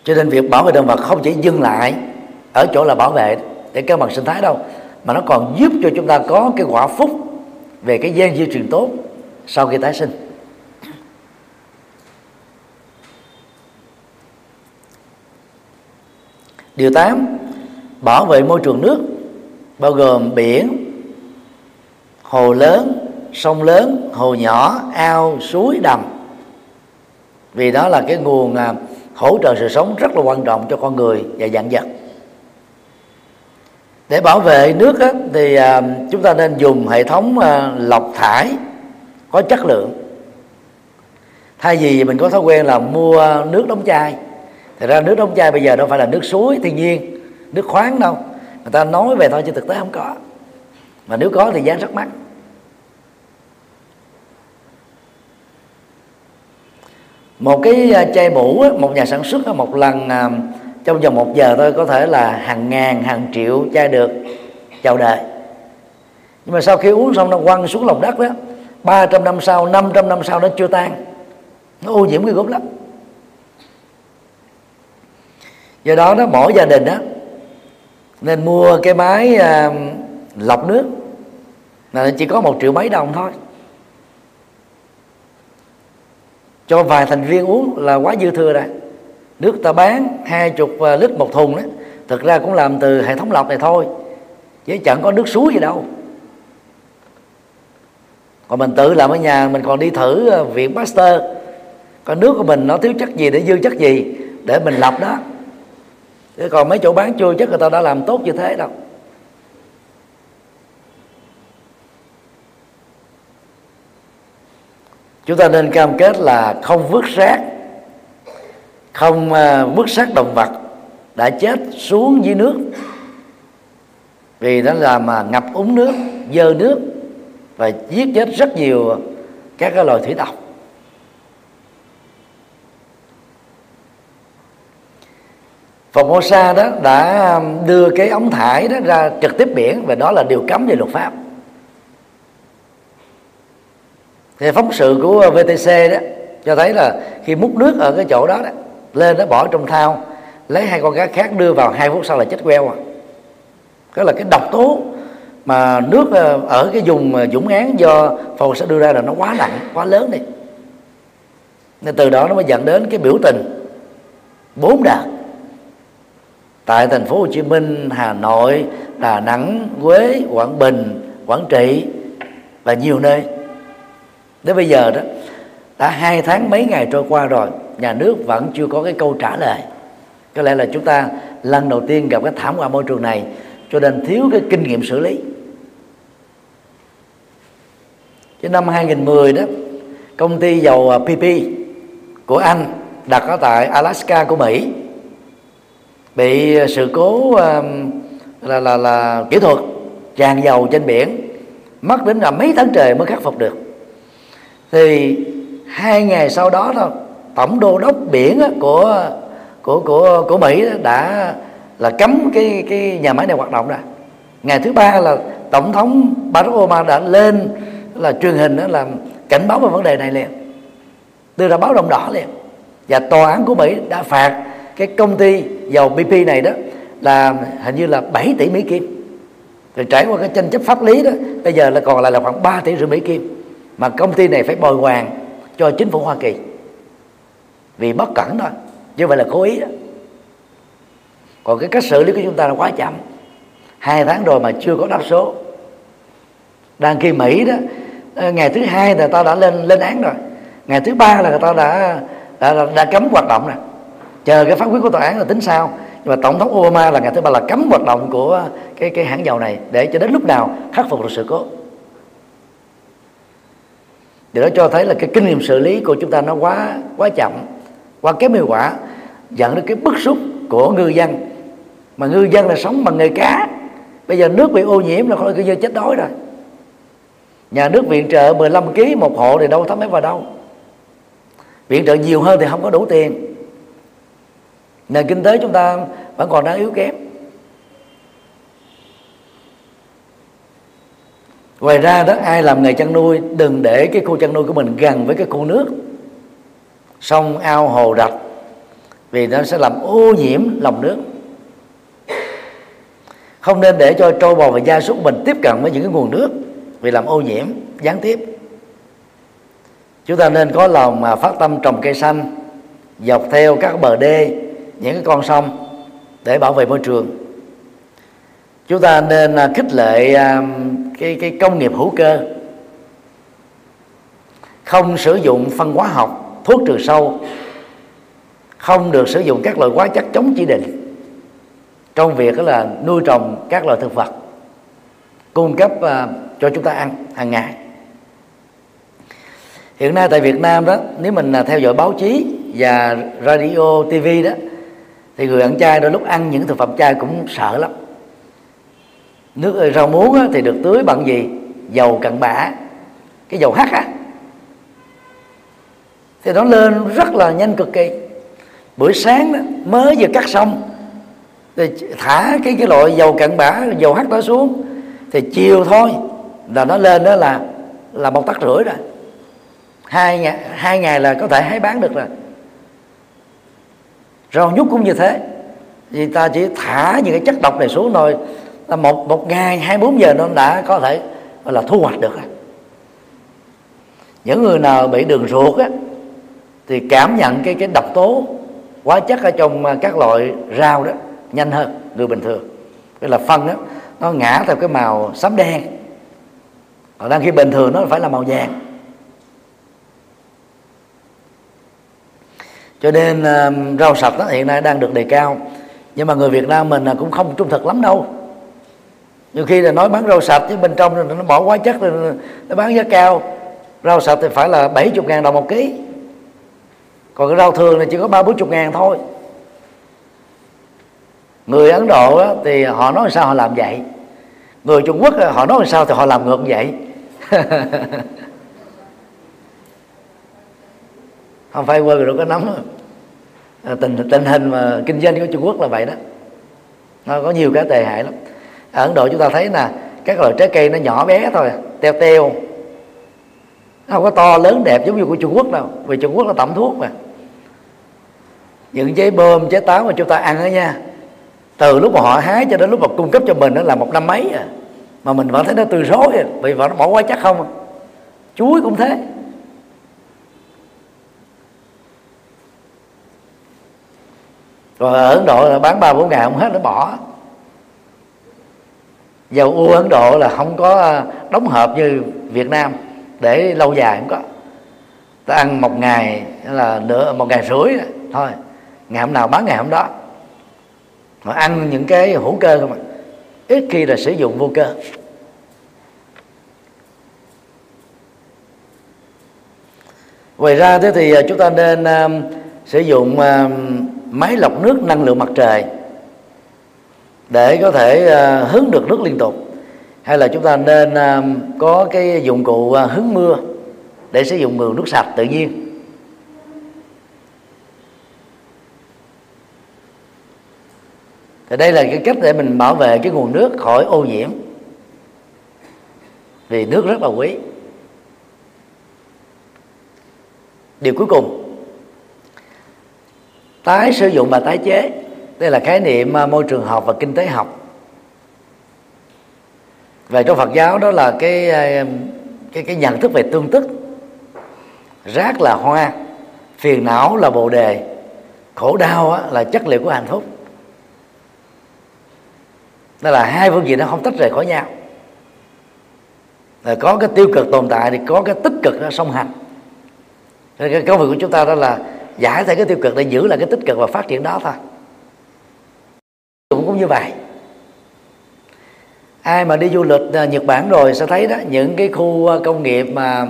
Cho nên việc bảo vệ động vật không chỉ dừng lại ở chỗ là bảo vệ để cân bằng sinh thái đâu mà nó còn giúp cho chúng ta có cái quả phúc về cái gen di truyền tốt sau khi tái sinh. Điều 8 bảo vệ môi trường nước, bao gồm biển, hồ lớn, sông lớn, hồ nhỏ, ao, suối, đầm. Vì đó là cái nguồn à, hỗ trợ sự sống rất là quan trọng cho con người và dạng vật để bảo vệ nước á, thì à, chúng ta nên dùng hệ thống à, lọc thải có chất lượng. Thay vì mình có thói quen là mua nước đóng chai thì ra nước đóng chai bây giờ đâu phải là nước suối thiên nhiên nước khoáng đâu. Người ta nói về thôi chứ thực tế không có. Mà nếu có thì giá rất mắc. Một cái à, chai mũ một nhà sản xuất một lần à, trong vòng một giờ thôi có thể là hàng ngàn hàng triệu chai được. Chào đời. Nhưng mà sau khi uống xong nó quăng xuống lòng đất đó 300 năm sau 500 năm sau nó chưa tan. Nó ô nhiễm cái gốc lắm. Do đó đó mỗi gia đình đó nên mua cái máy à, lọc nước. Là chỉ có một triệu mấy đồng thôi. Cho vài thành viên uống là quá dư thừa rồi nước ta bán hai chục à, lít một thùng đó, thực ra cũng làm từ hệ thống lọc này thôi, chứ chẳng có nước suối gì đâu. Còn mình tự làm ở nhà, mình còn đi thử à, viện Pasteur, coi nước của mình nó thiếu chất gì để dư chất gì để mình lọc đó. Chứ còn mấy chỗ bán chưa chắc người ta đã làm tốt như thế đâu. Chúng ta nên cam kết là không vứt rác không à, vứt xác động vật đã chết xuống dưới nước. Vì nó làm mà ngập úng nước dơ nước và giết chết rất nhiều các cái loài thủy độc. Formosa đó đã à, đưa cái ống thải đó ra trực tiếp biển và đó là điều cấm về luật pháp. Thì phóng sự của VTC đó cho thấy là khi múc nước ở cái chỗ đó, đó lên nó bỏ trong thao lấy hai con cá khác đưa vào hai phút sau là chết queo à. Đó là cái độc tố mà nước ờ, ở cái vùng ờ, dũng án do phò sẽ đưa ra là nó quá nặng quá lớn đi. Nên từ đó nó mới dẫn đến cái biểu tình bốn đợt tại thành phố Hồ Chí Minh, Hà Nội, Đà Nẵng, Huế, Quảng Bình, Quảng Trị và nhiều nơi. Đến bây giờ đó đã hai tháng mấy ngày trôi qua rồi, nhà nước vẫn chưa có cái câu trả lời. Có lẽ là chúng ta lần đầu tiên gặp cái thảm họa môi trường này, cho nên thiếu cái kinh nghiệm xử lý. Chứ năm 2010 đó, công ty dầu à, PP của Anh đặt ở tại Alaska của Mỹ bị sự cố à, là là là kỹ thuật tràn dầu trên biển mất đến là mấy tháng trời mới khắc phục được thì hai ngày sau đó thôi tổng đô đốc biển của của của của Mỹ đã là cấm cái cái nhà máy này hoạt động ra ngày thứ ba là tổng thống Barack Obama đã lên là truyền hình đó là cảnh báo về vấn đề này liền, đưa ra báo động đỏ liền. Và tòa án của Mỹ đã phạt cái công ty dầu BP này đó là hình như là 7 tỷ Mỹ Kim. Rồi trải qua cái tranh chấp pháp lý đó, bây giờ là còn lại là khoảng 3 tỷ rưỡi Mỹ Kim mà công ty này phải bồi hoàn cho chính phủ Hoa Kỳ vì bất cẩn thôi chứ vậy là cố ý đó. Còn cái cách xử lý của chúng ta là quá chậm. Hai tháng rồi mà chưa có đáp số. Đang khi mỹ đó ờ, ngày thứ hai là ta đã lên lên án rồi. Ngày thứ ba là người ta đã đã, đã, đã cấm hoạt động rồi. Chờ cái phán quyết của tòa án là tính sao nhưng mà tổng thống Obama là ngày thứ ba là cấm hoạt động của cái cái hãng dầu này để cho đến lúc nào khắc phục được sự cố. Điều đó cho thấy là cái kinh nghiệm xử lý của chúng ta nó quá quá chậm qua kém hiệu quả, dẫn đến cái bức xúc của ngư dân. Mà ngư dân là sống bằng nghề cá. Bây giờ nước bị ô nhiễm là coi ngư dân chết đói rồi. Nhà nước viện trợ 15 kg một hộ thì đâu thấm mấy vào đâu. Viện trợ nhiều hơn thì không có đủ tiền. Nền kinh tế chúng ta vẫn còn đang yếu kém. Ngoài ra đó, ai làm nghề chăn nuôi, đừng để cái khu chăn nuôi của mình gần với cái khu nước sông ao hồ đập vì nó sẽ làm ô nhiễm lòng nước. Không nên để cho trâu bò và gia súc mình tiếp cận với những cái nguồn nước vì làm ô nhiễm, gián tiếp. Chúng ta nên có lòng mà phát tâm trồng cây xanh, dọc theo các bờ đê, những cái con sông để bảo vệ môi trường. Chúng ta nên à, khích lệ à, cái cái công nghiệp hữu cơ. Không sử dụng phân hóa học thuốc trừ sâu không được sử dụng các loại hóa chất chống chỉ định. Trong việc đó là nuôi trồng các loại thực vật cung cấp uh, cho chúng ta ăn hàng ngày. Hiện nay tại Việt Nam đó nếu mình à, theo dõi báo chí và radio TV đó thì người ăn chay đôi lúc ăn những thực phẩm chay cũng sợ lắm. Nước à, rau muống thì được tưới bằng gì? Dầu cặn bã. Cái dầu hắc á thì nó lên rất là nhanh cực kỳ. Buổi sáng đó, mới vừa cắt xong thì thả cái cái loại dầu cặn bã dầu hắt đó xuống. Thì chiều thôi là nó lên đó là là một tắc rưỡi rồi. Hai ngày hai ngày là có thể hái bán được rồi. Rau nhút cũng như thế. Vì ta chỉ thả những cái chất độc này xuống thôi là một một ngày hai bốn giờ nó đã có thể gọi là thu hoạch được rồi. Những người nào bị đường ruột á thì cảm nhận cái cái độc tố hóa chất ở trong à, các loại rau đó nhanh hơn người bình thường. Tức là phân đó, nó ngã theo cái màu xám đen. Còn đang khi bình thường nó phải là màu vàng. Cho nên à, rau sạch đó hiện nay đang được đề cao. Nhưng mà người Việt Nam mình à, cũng không trung thực lắm đâu. Nhiều khi là nói bán rau sạch chứ bên trong nó bỏ hóa chất rồi nó bán giá cao. Rau sạch thì phải là 70 ngàn đồng một ký còn cái rau thường là chỉ có ba bốn chục ngàn thôi. Người ấn độ á, thì họ nói sao họ làm vậy? Người trung quốc họ nói sao thì họ làm ngược vậy? Không phải quên rồi có nắm. À, tình tình hình mà kinh doanh của trung quốc là vậy đó. Nó có nhiều cái tệ hại lắm. Ở ấn độ chúng ta thấy nè các loại trái cây nó nhỏ bé thôi à, teo teo nó không có to lớn đẹp giống như của trung quốc đâu. Vì trung quốc là tẩm thuốc mà. Những trái bơm trái táo mà chúng ta ăn đó nha từ lúc mà họ hái cho đến lúc mà cung cấp cho mình đó là một năm mấy à. Mà mình vẫn thấy nó tươi rối à, vì nó bỏ quá chắc không à. chuối cũng thế. Rồi ở ấn độ là bán ba bốn ngàn không hết nó bỏ. Dầu u ấn độ là không có à, đóng hộp như việt nam để lâu dài không có. Ta ăn một ngày là nửa một ngày rưỡi thôi ngày hôm nào bán ngày hôm đó. Mà ăn những cái hữu cơ không ạ ít khi là sử dụng vô cơ. Ngoài ra thế thì à, chúng ta nên uh, sử dụng uh, máy lọc nước năng lượng mặt trời để có thể uh, hứng được nước liên tục hay là chúng ta nên à, có cái dụng cụ à, hứng mưa để sử dụng nguồn nước sạch tự nhiên? Thì đây là cái cách để mình bảo vệ cái nguồn nước khỏi ô nhiễm. Vì nước rất là quý. Điều cuối cùng, tái sử dụng và tái chế. Đây là khái niệm à, môi trường học và kinh tế học về trong Phật giáo đó là cái ờ, cái cái nhận thức về tương tức. Rác là hoa phiền não là bồ đề khổ đau á, là chất liệu của hạnh phúc. Đó là hai phương diện nó không tách rời khỏi nhau. Là có cái tiêu cực tồn tại thì có cái tích cực nó song hành. Cái công việc của chúng ta đó là giải thể cái tiêu cực để giữ lại cái tích cực và phát triển đó thôi. Cũng cũng như vậy ai mà đi du lịch à, Nhật Bản rồi sẽ thấy đó những cái khu à, công nghiệp mà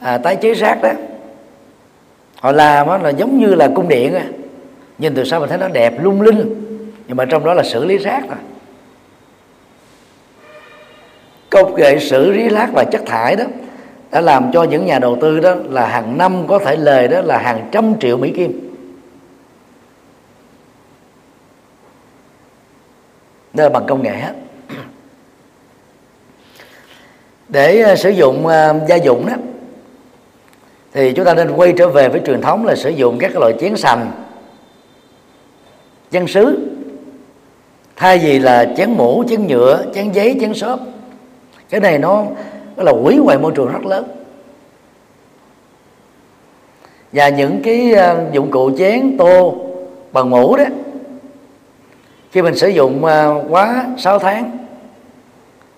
à, tái chế rác đó họ làm đó là giống như là cung điện á. Nhìn từ sau mình thấy nó đẹp lung linh nhưng mà trong đó là xử lý rác rồi. công nghệ xử lý rác và chất thải đó đã làm cho những nhà đầu tư đó là hàng năm có thể lời đó là hàng trăm triệu mỹ kim. Đó là bằng công nghệ hết để ờ, sử dụng ờ, gia dụng đó thì chúng ta nên quay trở về với truyền thống là sử dụng các loại chén sành chén sứ thay vì là chén mũ chén nhựa chén giấy chén xốp. Cái này nó, nó là hủy hoại môi trường rất lớn. Và những cái ờ, dụng cụ chén tô bằng mũ đó khi mình sử dụng quá 6 tháng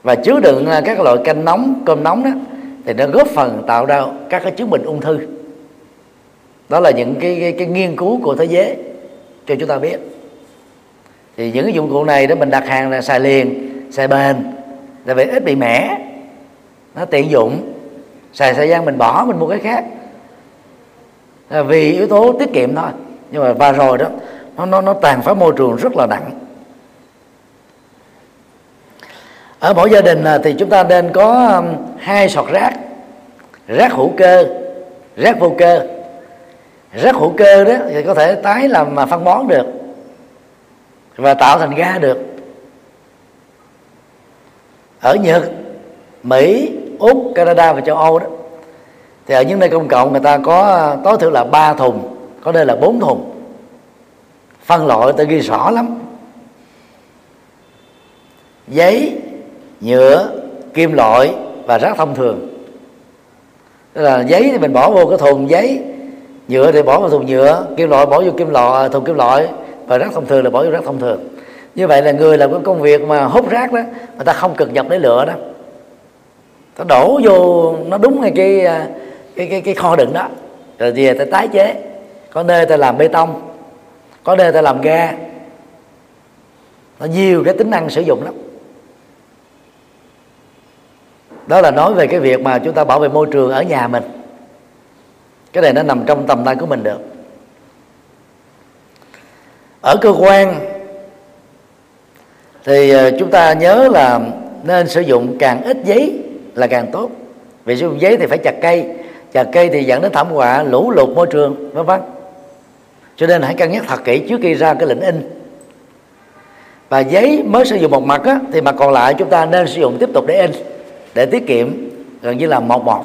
và chứa đựng à, các loại canh nóng cơm nóng đó thì nó góp phần tạo ra các cái chứng bệnh ung thư. Đó là những cái, cái, cái nghiên cứu của thế giới cho chúng ta biết. Thì những cái dụng cụ này đó mình đặt hàng là xài liền xài bền là vì ít bị mẻ. Nó tiện dụng. Xài thời gian mình bỏ mình mua cái khác. Là vì yếu tố tiết kiệm thôi. Nhưng mà và rồi đó nó nó nó tàn phá môi trường rất là nặng. Ở mỗi gia đình à, thì chúng ta nên có um, hai sọt rác. Rác hữu cơ, rác vô cơ. Rác hữu cơ đó thì có thể tái làm mà phân bón được và tạo thành ga được. Ở Nhật, Mỹ, Úc, Canada và châu Âu đó, thì ở những nơi công cộng người ta có à, tối thiểu là ba thùng, có nơi là bốn thùng. Phân loại ta ghi rõ lắm. Giấy nhựa kim loại và rác thông thường. Tức là giấy thì mình bỏ vô cái thùng giấy nhựa thì bỏ vào thùng nhựa kim loại bỏ vô kim loại à, thùng kim loại và rác thông thường là bỏ vô rác thông thường. Như vậy là người làm cái công việc mà hút rác đó người ta không cực nhập để lựa đó. Ta đổ vô nó đúng ngay cái à, cái cái, cái kho đựng đó. Rồi về ta tái chế. Có nơi ta làm bê tông có nơi ta làm ga. Nó nhiều cái tính năng sử dụng lắm đó là nói về cái việc mà chúng ta bảo vệ môi trường ở nhà mình. Cái này nó nằm trong tầm tay của mình được. Ở cơ quan thì ờ, chúng ta nhớ là nên sử dụng càng ít giấy là càng tốt. Vì sử dụng giấy thì phải chặt cây chặt cây thì dẫn đến thảm họa lũ lụt môi trường vân vân. Cho nên hãy cân nhắc thật kỹ trước khi ra cái lệnh in. Và giấy mới sử dụng một mặt á, thì mặt còn lại chúng ta nên sử dụng tiếp tục để in để tiết kiệm, gần như là một một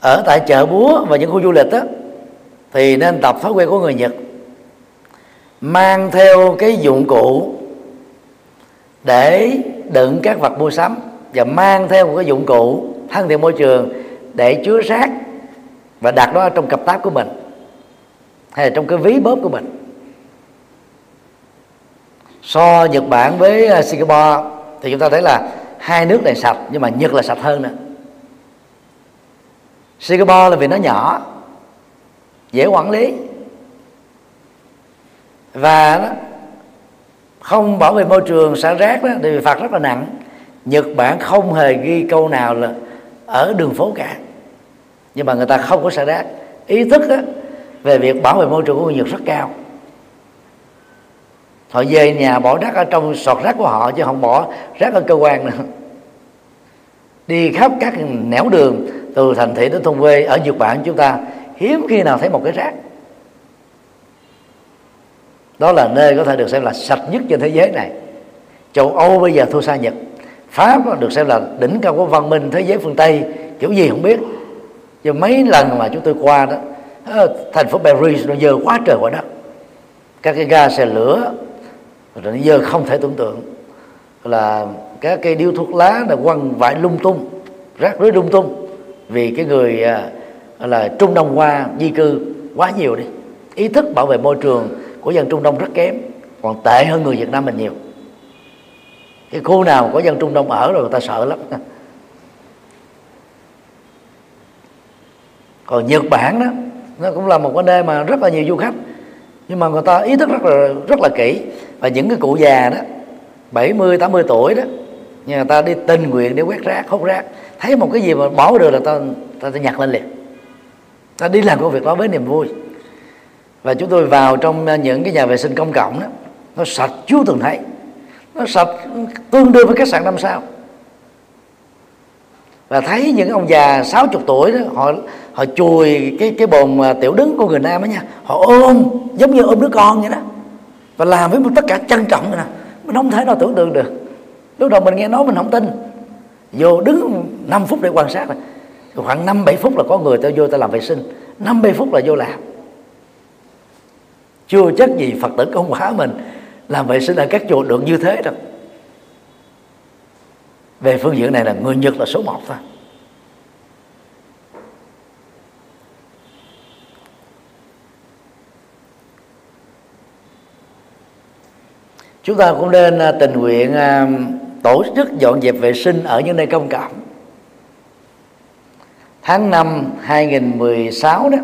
ở tại chợ búa và những khu du lịch đó thì nên tập thói quen của người Nhật. Mang theo cái dụng cụ để đựng các vật mua sắm và mang theo một cái dụng cụ thân thiện môi trường để chứa rác và đặt nó trong cặp táp của mình hay là trong cái ví bóp của mình? So Nhật Bản với ờ, Singapore thì chúng ta thấy là hai nước này sạch nhưng mà Nhật là sạch hơn nữa Singapore là vì nó nhỏ dễ quản lý. Và không bảo vệ môi trường xả rác đó thì phạt rất là nặng. Nhật Bản không hề ghi câu nào là ở đường phố cả. Nhưng mà người ta không có xả rác. Ý thức đó, về việc bảo vệ môi trường của người Nhật rất cao. Họ về nhà bỏ rác ở trong sọt rác của họ, chứ không bỏ rác ở cơ quan nữa. Đi khắp các nẻo đường, từ thành thị đến thôn quê ở Nhật Bản chúng ta, hiếm khi nào thấy một cái rác. Đó là nơi có thể được xem là sạch nhất trên thế giới này. Châu Âu bây giờ thua xa Nhật, pháp được xem là đỉnh cao của văn minh thế giới phương tây, kiểu gì không biết. Chứ mấy lần mà chúng tôi qua đó Ờ, thành phố Paris nó dơ quá trời quá đất. Các cái ga xe lửa, rồi nó dơ không thể tưởng tượng là các cây điếu thuốc lá là quăng vải lung tung, rác rưới lung tung. Vì cái người à, là trung đông qua di cư quá nhiều đi. Ý thức bảo vệ môi trường của dân trung đông rất kém, còn tệ hơn người việt nam mình nhiều. Cái khu nào có dân trung đông ở rồi người ta sợ lắm. Còn nhật bản đó nó cũng là một cái nơi mà rất là nhiều du khách. Nhưng mà người ta ý thức rất là rất là kỹ. Và những cái cụ già đó 70 80 tuổi đó nhưng người ta đi tình nguyện để quét rác hốt rác. Thấy một cái gì mà bỏ được là ta ta, ta nhặt lên liền. Ta đi làm công việc đó với niềm vui. Và chúng tôi vào trong à, những cái nhà vệ sinh công cộng đó nó sạch chú từng thấy. Nó sạch tương đương với khách sạn năm sao và thấy những ông già 60 tuổi đó, họ họ chùi cái cái bồn tiểu đứng của người nam đó nha. Họ ôm, giống như ôm đứa con vậy đó. Và làm với một tất cả trân trọng nè. Mình không thể nào tưởng tượng được. Lúc đầu mình nghe nói mình không tin. Vô đứng 5 phút để quan sát rồi khoảng 5 7 phút là có người ta vô ta làm vệ sinh. 5 7 phút là vô làm. Chưa chắc gì Phật tử công quả mình làm vệ sinh ở các chùa được như thế đâu về phương diện này là người Nhật là số một thôi. Chúng ta cũng nên à, tình nguyện à, tổ chức dọn dẹp vệ sinh ở những nơi công cộng. Tháng 5 2016 đó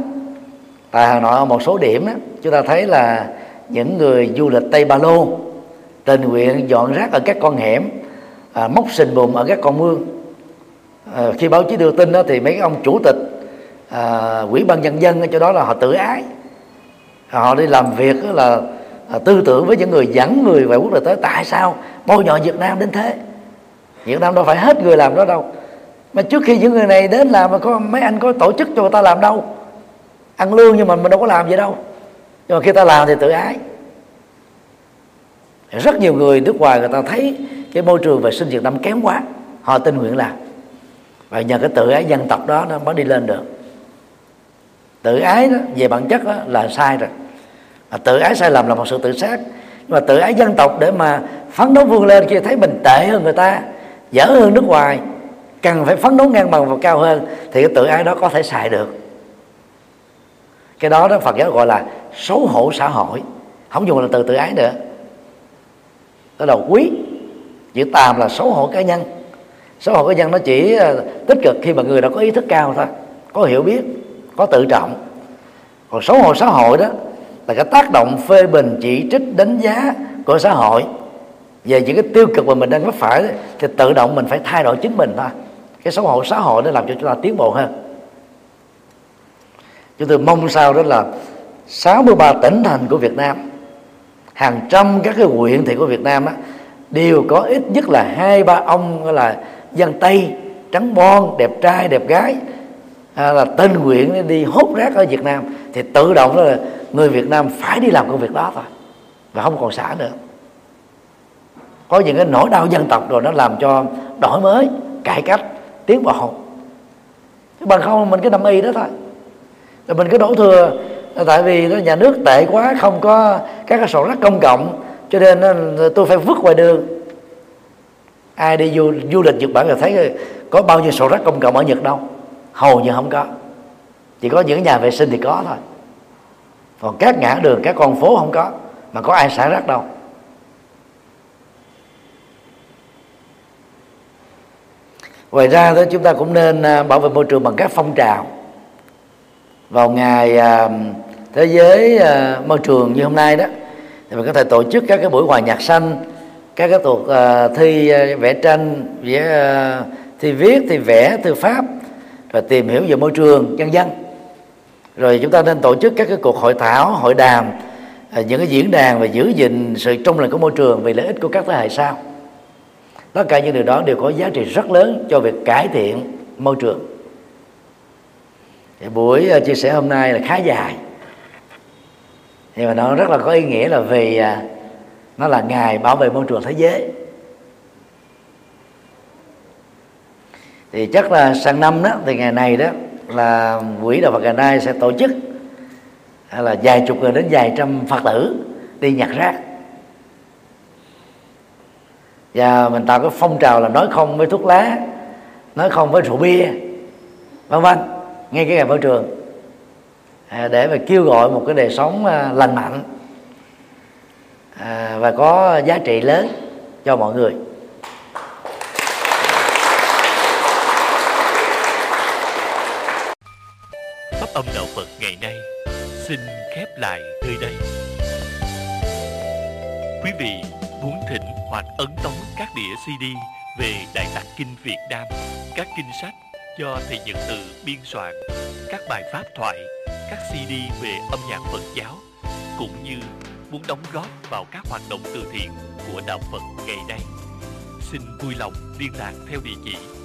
tại Hà Nội ở một số điểm đó, chúng ta thấy là những người du lịch Tây Ba Lô tình nguyện dọn rác ở các con hẻm à, móc sình bùm ở các con mương. À, khi báo chí đưa tin đó thì mấy ông chủ tịch à, quỹ ban nhân dân ở chỗ đó là họ tự ái. Họ đi làm việc đó là à, tư tưởng với những người dẫn người về quốc tế. Tới tại sao bôi nhọ Việt Nam đến thế? Việt Nam đâu phải hết người làm đó đâu. Mà trước khi những người này đến làm mà có mấy anh có tổ chức cho người ta làm đâu. Ăn lương nhưng mà mình đâu có làm vậy đâu. Nhưng mà khi ta làm thì tự ái. Rất nhiều người nước ngoài người ta thấy cái môi trường vệ sinh Việt Nam kém quá, họ tình nguyện làm. Và nhờ cái tự ái dân tộc đó nó mới đi lên được. Tự ái đó, về bản chất đó là sai rồi. Mà tự ái sai lầm là một sự tự sát. Nhưng mà tự ái dân tộc để mà phấn đấu vươn lên khi thấy mình tệ hơn người ta, dở hơn nước ngoài, cần phải phấn đấu ngang bằng và cao hơn, thì cái tự ái đó có thể xài được. Cái đó đó Phật giáo gọi là xấu hổ xã hội. Không dùng là từ tự ái nữa. Đó là quý chữ tàm là xấu hổ cá nhân. Xấu hổ cá nhân nó chỉ ờ, tích cực khi mà người đã có ý thức cao thôi có hiểu biết có tự trọng. Còn xấu hổ xã hội đó là cái tác động phê bình chỉ trích đánh giá của xã hội. Về những cái tiêu cực mà mình đang mắc phải thì tự động mình phải thay đổi chính mình thôi. Cái xấu hổ xã hội nó làm cho chúng ta tiến bộ hơn. Chúng tôi mong sao đó là 63 tỉnh thành của Việt Nam hàng trăm các cái huyện thị của Việt Nam á, đều có ít nhất là hai ba ông gọi là dân Tây trắng bon đẹp trai đẹp gái à, là tên nguyện đi hút rác ở Việt Nam. Thì tự động là người Việt Nam phải đi làm công việc đó thôi và không còn xả nữa. Có những cái nỗi đau dân tộc rồi nó làm cho đổi mới cải cách tiến bộ. Bằng không mình cái nằm y đó thôi. Rồi mình cứ đổ thừa tại vì nó nhà nước tệ quá không có các cái sổ rác công cộng cho nên tôi phải vứt ngoài đường. Ai đi du, du lịch Nhật Bản là thấy có bao nhiêu sổ rác công cộng ở Nhật đâu. Hầu như không có. Chỉ có những nhà vệ sinh thì có thôi. Còn các ngã đường các con phố không có mà có ai xả rác đâu. Ngoài ra đó chúng ta cũng nên à, bảo vệ môi trường bằng các phong trào. Vào ngày à, thế giới à, môi trường như hôm nay đó thì mình có thể tổ chức các cái buổi hòa nhạc xanh, các cái cuộc ờ, thi ờ, vẽ tranh, vẽ ờ, thi viết, thi vẽ thư pháp, rồi tìm hiểu về môi trường nhân dân rồi chúng ta nên tổ chức các cái cuộc hội thảo, hội đàm những cái diễn đàn và giữ gìn sự trong lành của môi trường vì lợi ích của các thế hệ sau. Tất cả những điều đó đều có giá trị rất lớn cho việc cải thiện môi trường. Thì buổi chia sẻ hôm nay là khá dài nhưng mà nó rất là có ý nghĩa là vì à, nó là ngày bảo vệ môi trường thế giới. Thì chắc là sang năm đó, thì ngày này đó là quỹ đạo Phật ngày nay sẽ tổ chức à, là vài chục người đến vài trăm phật tử đi nhặt rác. Và mình tạo cái phong trào là nói không với thuốc lá, nói không với rượu bia, vân vân, ngay cái ngày môi trường. À, để mà kêu gọi một cái đời sống à, lành mạnh. À, và có giá trị lớn cho mọi người. Pháp âm đạo Phật ngày nay xin khép lại nơi đây. Quý vị muốn thỉnh hoặc ấn tống các đĩa CD về Đại Tạng Kinh Việt Nam, các kinh sách do Thầy Nhật Từ biên soạn, các bài pháp thoại, các CD về âm nhạc Phật giáo, cũng như muốn đóng góp vào các hoạt động từ thiện của Đạo Phật ngày nay. Xin vui lòng liên lạc theo địa chỉ